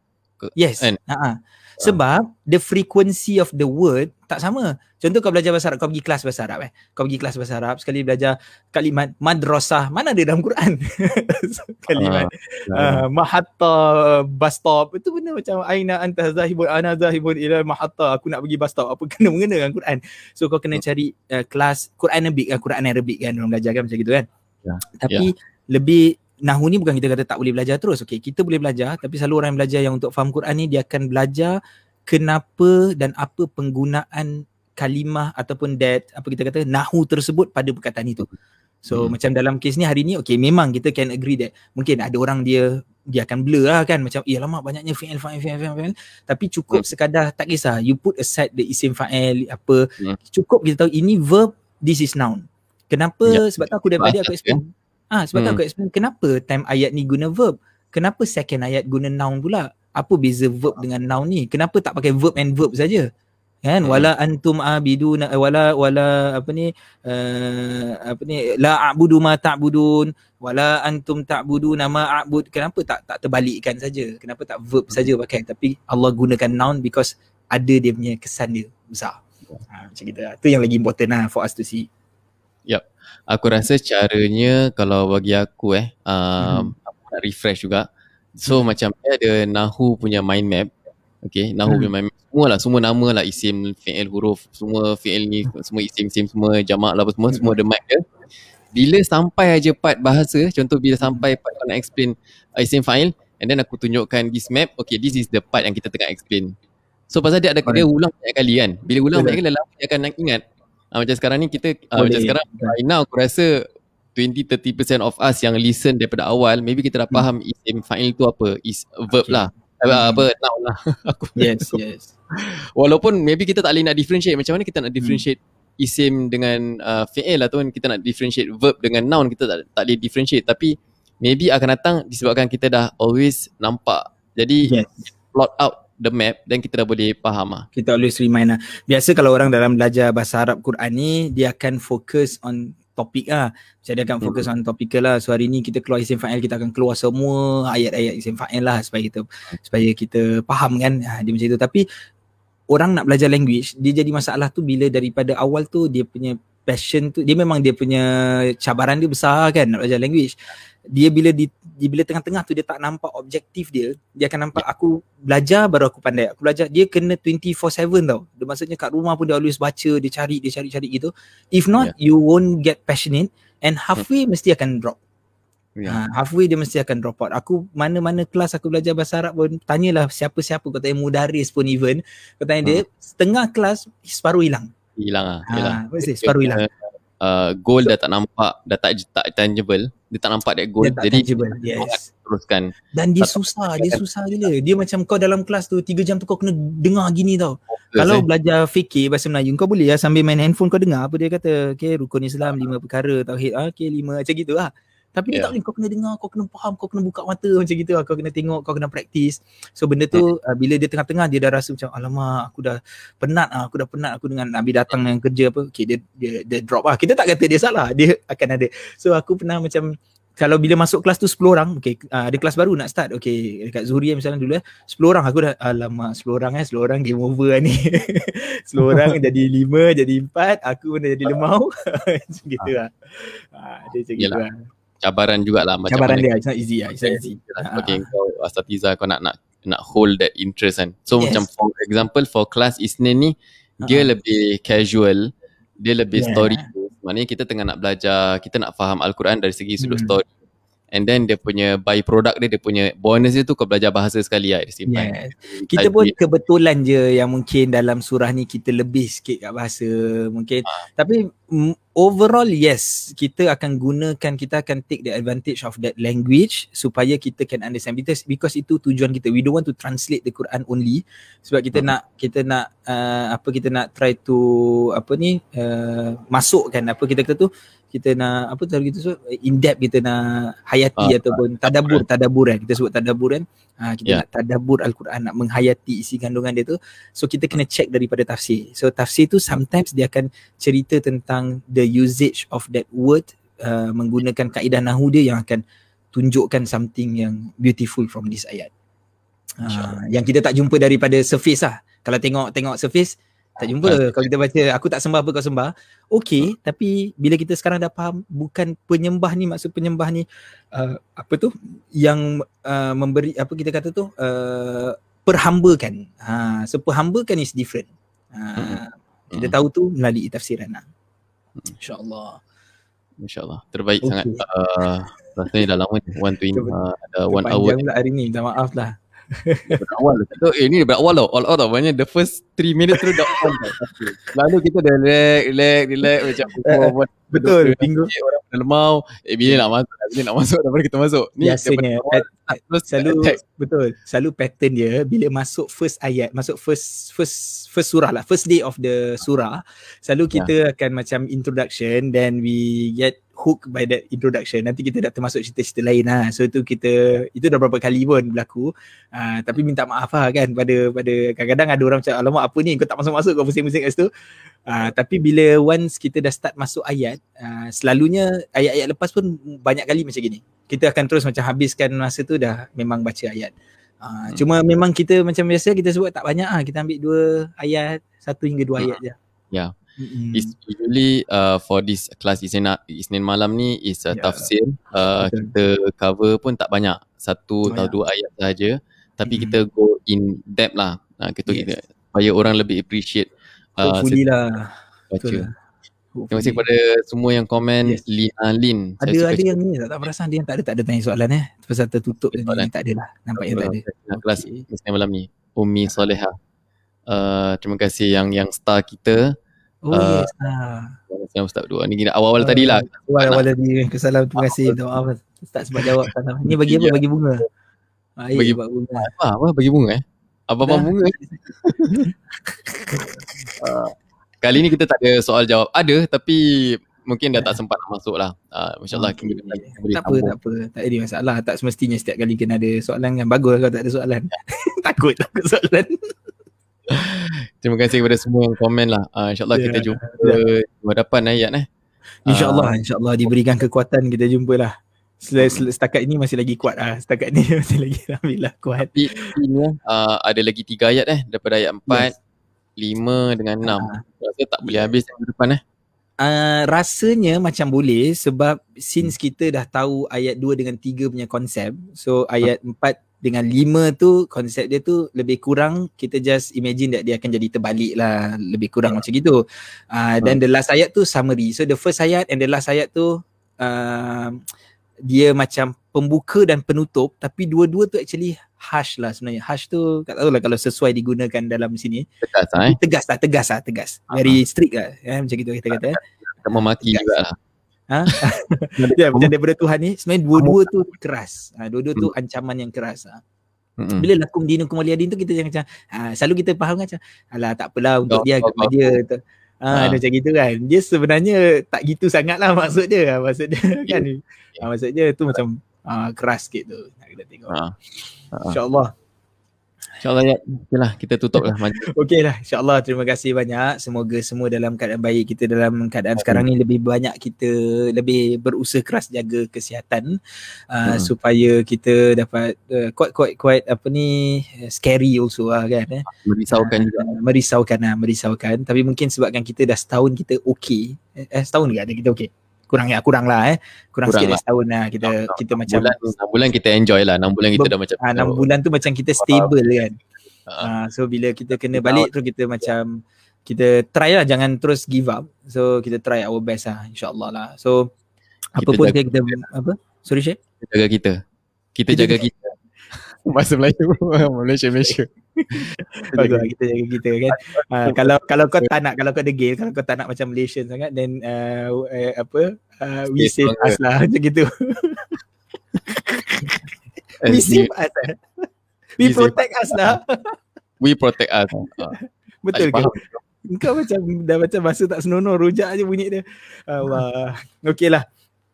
[SPEAKER 2] Yes. Ha. Uh-huh. Sebab the frequency of the word tak sama. Contoh kau belajar bahasa Arab, kau pergi kelas bahasa Arab eh. Kau pergi kelas bahasa Arab, sekali belajar kalimat madrasah, mana ada dalam Quran? kalimat uh, uh, mahatta bus stop. Itu benda macam aina anta zahibun ana zahibun ila mahatta. Aku nak pergi bus stop. Apa kena mengena dengan Quran? So kau kena cari uh, kelas Quran Arabic, uh, Quran Arabic kan orang belajar kan macam gitu kan. Yeah. Tapi yeah. lebih Nahu ni bukan kita kata tak boleh belajar terus. Okay, kita boleh belajar tapi selalu orang yang belajar yang untuk faham Quran ni dia akan belajar kenapa dan apa penggunaan kalimah ataupun that apa kita kata nahu tersebut pada perkataan itu. So hmm. macam dalam kes ni hari ni okay memang kita can agree that mungkin ada orang dia dia akan blur lah kan macam eh lama banyaknya fi'il fa'il fi'il fa'il tapi cukup hmm. sekadar tak kisah you put aside the isim fa'il apa hmm. cukup kita tahu ini verb this is noun kenapa ya. sebab tu aku daripada aku explain ah ha, sebab hmm. aku explain kenapa time ayat ni guna verb? Kenapa second ayat guna noun pula? Apa beza verb dengan noun ni? Kenapa tak pakai verb and verb saja? Kan? Hmm. wala antum abiduna wala wala apa ni uh, apa ni la a'budu ma ta'budun wala antum ta'buduna ma a'bud. Kenapa tak tak terbalikkan saja? Kenapa tak verb hmm. saja pakai? Tapi Allah gunakan noun because ada dia punya kesan dia besar. Ha, macam gitu lah. tu yang lagi important lah for us to see.
[SPEAKER 1] Yep aku rasa caranya kalau bagi aku eh um, hmm. aku nak refresh juga so hmm. macam dia ada nahu punya mind map Okay, Nahu hmm. memang semua lah, semua nama lah isim, fi'il, huruf, semua fi'il ni, semua isim-isim, semua jamak lah apa semua, hmm. semua ada mic dia. Bila sampai aja part bahasa, contoh bila sampai part nak explain uh, isim fa'il, and then aku tunjukkan this map, okay this is the part yang kita tengah explain. So pasal dia ada dia ulang banyak kali kan. Bila ulang banyak kali lama dia akan nak ingat. Uh, macam sekarang ni kita, uh, macam sekarang, right now aku rasa 20-30% of us yang listen daripada awal, maybe kita dah hmm. faham hmm. isim fa'il tu apa, is verb okay. lah apa, apa now lah
[SPEAKER 2] aku yes yes
[SPEAKER 1] walaupun maybe kita tak boleh nak differentiate macam mana kita nak differentiate hmm. isim dengan uh, fi'il atau kita nak differentiate verb dengan noun kita tak, tak boleh differentiate tapi maybe akan datang disebabkan kita dah always nampak jadi yes. plot out the map dan kita dah boleh faham lah.
[SPEAKER 2] Kita always remind lah. Biasa kalau orang dalam belajar bahasa Arab Quran ni, dia akan fokus on topik lah. Macam dia akan fokus hmm. on topikal lah. So hari ni kita keluar isim fa'il, kita akan keluar semua ayat-ayat isim fa'il lah supaya kita supaya kita faham kan. Ha, dia macam itu. Tapi orang nak belajar language, dia jadi masalah tu bila daripada awal tu dia punya passion tu, dia memang dia punya cabaran dia besar kan nak belajar language dia bila di, di bila tengah-tengah tu dia tak nampak objektif dia dia akan nampak aku belajar baru aku pandai aku belajar dia kena 24/7 tau dia maksudnya kat rumah pun dia always baca dia cari dia cari-cari gitu if not yeah. you won't get passionate and halfway hmm. mesti akan drop yeah. ha, halfway dia mesti akan drop out aku mana-mana kelas aku belajar bahasa Arab pun tanyalah siapa-siapa kau tanya mudaris pun even kau tanya hmm. dia setengah kelas separuh hilang
[SPEAKER 1] hilang ah ha,
[SPEAKER 2] mesti separuh hilang?
[SPEAKER 1] Uh, goal dah tak nampak dah tak tak tangible. Dia tak nampak that goal.
[SPEAKER 2] Dia jadi tangible. yes.
[SPEAKER 1] teruskan.
[SPEAKER 2] Dan dia tak susah dia susah gila dia. Macam kau dalam kelas tu 3 jam tu kau kena dengar gini tau. Focus, kalau eh. belajar fikir bahasa Melayu kau boleh ya sambil main handphone kau dengar apa dia kata. Okey rukun Islam lima perkara tauhid. Ah, okey lima macam gitu lah tapi yeah. dia tak boleh kau kena dengar, kau kena faham, kau kena buka mata macam gitu lah. Kau kena tengok, kau kena praktis. So benda tu yeah. uh, bila dia tengah-tengah dia dah rasa macam alamak aku dah penat ah, aku dah penat aku dengan Nabi datang yang kerja apa. Okay dia, dia, dia drop lah. Kita tak kata dia salah, dia akan ada. So aku pernah macam kalau bila masuk kelas tu 10 orang, okay, uh, ada kelas baru nak start, okay, dekat Zuria misalnya dulu eh, 10 orang, aku dah, alamak, 10 orang eh, 10 orang game over lah ni. 10 orang jadi 5, jadi 4, aku pun dah jadi lemau. macam gitu lah. Uh, dia macam gitu lah
[SPEAKER 1] cabaran jugalah macam
[SPEAKER 2] cabaran mana dia it's not easy lah it's not easy
[SPEAKER 1] okay uh-huh. kau asatiza kau nak nak nak hold that interest kan so yes. macam for example for class Isnin ni uh-huh. dia lebih casual dia lebih yeah. story maknanya kita tengah nak belajar kita nak faham Al-Quran dari segi sudut hmm. story and then dia punya by product dia dia punya bonus dia tu kau belajar bahasa sekali lah
[SPEAKER 2] simpan yes. kita pun kebetulan je yang mungkin dalam surah ni kita lebih sikit kat bahasa mungkin ha. tapi overall yes kita akan gunakan kita akan take the advantage of that language supaya kita can understand because, because itu tujuan kita we don't want to translate the Quran only sebab kita hmm. nak kita nak uh, apa kita nak try to apa ni uh, masukkan apa kita kata tu kita nak apa tu kita sebut? In depth kita nak hayati uh, ataupun tadabbur tadabbur kan kita sebut tadabbur kan ha, kita yeah. nak tadabbur al-Quran nak menghayati isi kandungan dia tu. So kita kena check daripada tafsir. So tafsir tu sometimes dia akan cerita tentang the usage of that word uh, menggunakan kaedah nahu dia yang akan tunjukkan something yang beautiful from this ayat. Uh, yang kita tak jumpa daripada surface lah. Kalau tengok tengok surface tak jumpa. Uh, kalau kita baca aku tak sembah apa kau sembah. Okey uh, tapi bila kita sekarang dah faham bukan penyembah ni maksud penyembah ni uh, apa tu yang uh, memberi apa kita kata tu uh, perhambakan. Ha so perhambakan is different. Ha, uh, kita uh, tahu tu melalui tafsiran lah insyaallah.
[SPEAKER 1] Insyaallah. Terbaik okay. sangat. Uh, rasanya dah lama ni. 120 uh, ada 1 hour.
[SPEAKER 2] hari ni. Minta maaf lah
[SPEAKER 1] awal tu eh ni awal tau. All out tau. Banyak the first 3 minutes tu dah on tau. Lalu kita dah relax relax relax macam
[SPEAKER 2] Betul, bingo.
[SPEAKER 1] Orang pada lemau, eh bila nak masuk, bila nak masuk, daripada kita masuk.
[SPEAKER 2] Ni Biasanya, terus selalu, betul, selalu pattern dia, bila masuk first ayat, masuk first first first surah lah, first day of the surah, selalu ya. kita yeah. akan macam introduction, then we get hook by that introduction nanti kita dah termasuk cerita-cerita lain lah so itu kita itu dah berapa kali pun berlaku uh, tapi minta maaf lah kan pada pada kadang-kadang ada orang macam alamak apa ni kau tak masuk-masuk kau pusing-pusing kat situ uh, tapi bila once kita dah start masuk ayat uh, selalunya ayat-ayat lepas pun banyak kali macam gini kita akan terus macam habiskan masa tu dah memang baca ayat uh, hmm. cuma memang kita macam biasa kita sebut tak banyak lah kita ambil dua ayat satu hingga dua hmm. ayat je
[SPEAKER 1] ya yeah. Mm-hmm. It's usually uh, for this class Isnin, Isnin malam ni is a yeah. tafsir. Uh. Kita cover pun tak banyak. Satu oh, atau yeah. dua ayat saja. Tapi mm-hmm. kita go in depth lah. Uh, kita, yes. kita, supaya orang lebih appreciate.
[SPEAKER 2] Uh, Hopefully lah.
[SPEAKER 1] Baca. Betul. Terima kasih kepada semua yang komen yes. Lin uh, Lin.
[SPEAKER 2] Ada ada yang ni tak, tak perasan dia tak ada tak ada tanya soalan eh. Pasal tertutup ni tak ada lah. Nampak yang tak ada.
[SPEAKER 1] Kelas okay. Malam ni. Umi Soleha. Uh, terima kasih yang yang star kita.
[SPEAKER 2] Oh uh, yes. Ha.
[SPEAKER 1] Ustaz berdua. Ni kira awal-awal uh, tadi lah.
[SPEAKER 2] Awal-awal tadi. Kesalam terima kasih. Doa apa. Ustaz sebab jawab salam. Ni bagi apa? Ya. Bagi bunga.
[SPEAKER 1] Baik, bagi bunga. Apa? Apa? Bagi bunga eh? Apa-apa bunga? uh, kali ni kita tak ada soal jawab. Ada tapi mungkin dah tak sempat nak masuk lah. Uh, Masya Allah. Okay.
[SPEAKER 2] Tak apa, tak apa. Tak ada masalah. Tak semestinya setiap kali kena ada soalan kan. Bagus kalau tak ada soalan. takut, takut soalan.
[SPEAKER 1] Terima kasih kepada semua yang komen lah. Uh, InsyaAllah yeah. kita jumpa yeah. hadapan ayat eh.
[SPEAKER 2] InsyaAllah, uh, insyaAllah diberikan kekuatan kita jumpa lah. Setakat ini masih lagi kuat lah. Setakat ni masih lagi Alhamdulillah kuat.
[SPEAKER 1] Tapi ini uh, ada lagi tiga ayat eh. Daripada ayat empat, lima dengan enam. Uh, Rasa tak boleh habis yang depan eh.
[SPEAKER 2] Uh, rasanya macam boleh sebab since kita dah tahu ayat 2 dengan 3 punya konsep so ayat 4 dengan lima tu konsep dia tu lebih kurang kita just imagine that dia akan jadi terbalik lah lebih kurang yeah. macam gitu uh, dan the last ayat tu summary so the first ayat and the last ayat tu uh, dia macam pembuka dan penutup tapi dua-dua tu actually harsh lah sebenarnya harsh tu tak tahu lah kalau sesuai digunakan dalam sini tegas lah eh? tegas lah tegas lah tegas very strict lah eh? macam gitu kita kata eh?
[SPEAKER 1] kita memaki juga lah
[SPEAKER 2] Ha? ya, macam daripada Tuhan ni sebenarnya dua-dua tu keras. Ha, dua-dua tu hmm. ancaman yang keras. Ha. Hmm. Bila lakum dinu kumaliadin tu kita jangan macam ha, selalu kita faham kan macam alah tak apalah untuk oh, dia kepada oh, dia tu. Ha, ha. macam gitu kan. Dia sebenarnya tak gitu sangatlah maksud dia. Maksud dia kan. Ha, maksud dia tu macam ha, keras sikit tu. Kita tengok. Ha. Ha. InsyaAllah.
[SPEAKER 1] InsyaAllah ya. Okay lah, kita tutup lah.
[SPEAKER 2] Okey lah. InsyaAllah terima kasih banyak. Semoga semua dalam keadaan baik. Kita dalam keadaan okay. sekarang ni lebih banyak kita lebih berusaha keras jaga kesihatan uh, hmm. supaya kita dapat uh, quite quite quite apa ni scary also lah kan eh.
[SPEAKER 1] Merisaukan uh, juga.
[SPEAKER 2] Merisaukan lah, merisaukan. Tapi mungkin sebabkan kita dah setahun kita okey. Eh setahun ke ada kita okey? Kurang ya kurang lah eh. Kurang, kurang sikit lah. setahun lah kita no, no, kita 6 macam
[SPEAKER 1] bulan, 6 bulan kita enjoy lah. 6 bulan kita dah macam
[SPEAKER 2] ha, 6 bulan tu macam kita stable uh, kan uh, so bila kita kena balik tu kita macam kita try lah jangan terus give up. So kita try our best lah insyaallah lah. So apa pun kita, kita. apa? Sorry Syed?
[SPEAKER 1] Kita jaga kita. Kita jaga. kita. Bahasa Melayu Malaysia Malaysia
[SPEAKER 2] Bagus kita jaga kita kan? Uh, Kalau kalau kau tak nak Kalau kau degil Kalau kau tak nak macam Malaysian sangat Then uh, uh, Apa uh, We save us lah Macam gitu. We save us. Lah We protect us lah.
[SPEAKER 1] We protect us.
[SPEAKER 2] Betul ke? Kau macam Dah macam masa tak senonoh Rujak je bunyi dia. Allah. Okay lah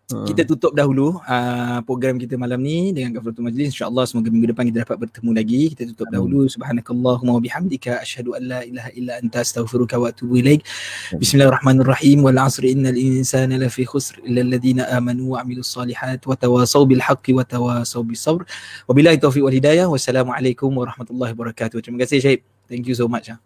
[SPEAKER 2] Hmm. Kita tutup dahulu uh, program kita malam ni dengan kafaratul majlis. Insyaallah semoga minggu depan kita dapat bertemu lagi. Kita tutup dahulu. Subhanakallahumma wa bihamdika asyhadu an la ilaha illa anta astaghfiruka wa atubu ilaik. Bismillahirrahmanirrahim. Wal 'asri innal insana lafi khusr illa alladhina amanu wa 'amilus salihat wa tawasaw bil haqqi wa tawasaw bis sabr. Wabillahi taufiq wal hidayah. Wassalamu alaikum warahmatullahi wabarakatuh. Terima kasih Syed. Thank you so much ah.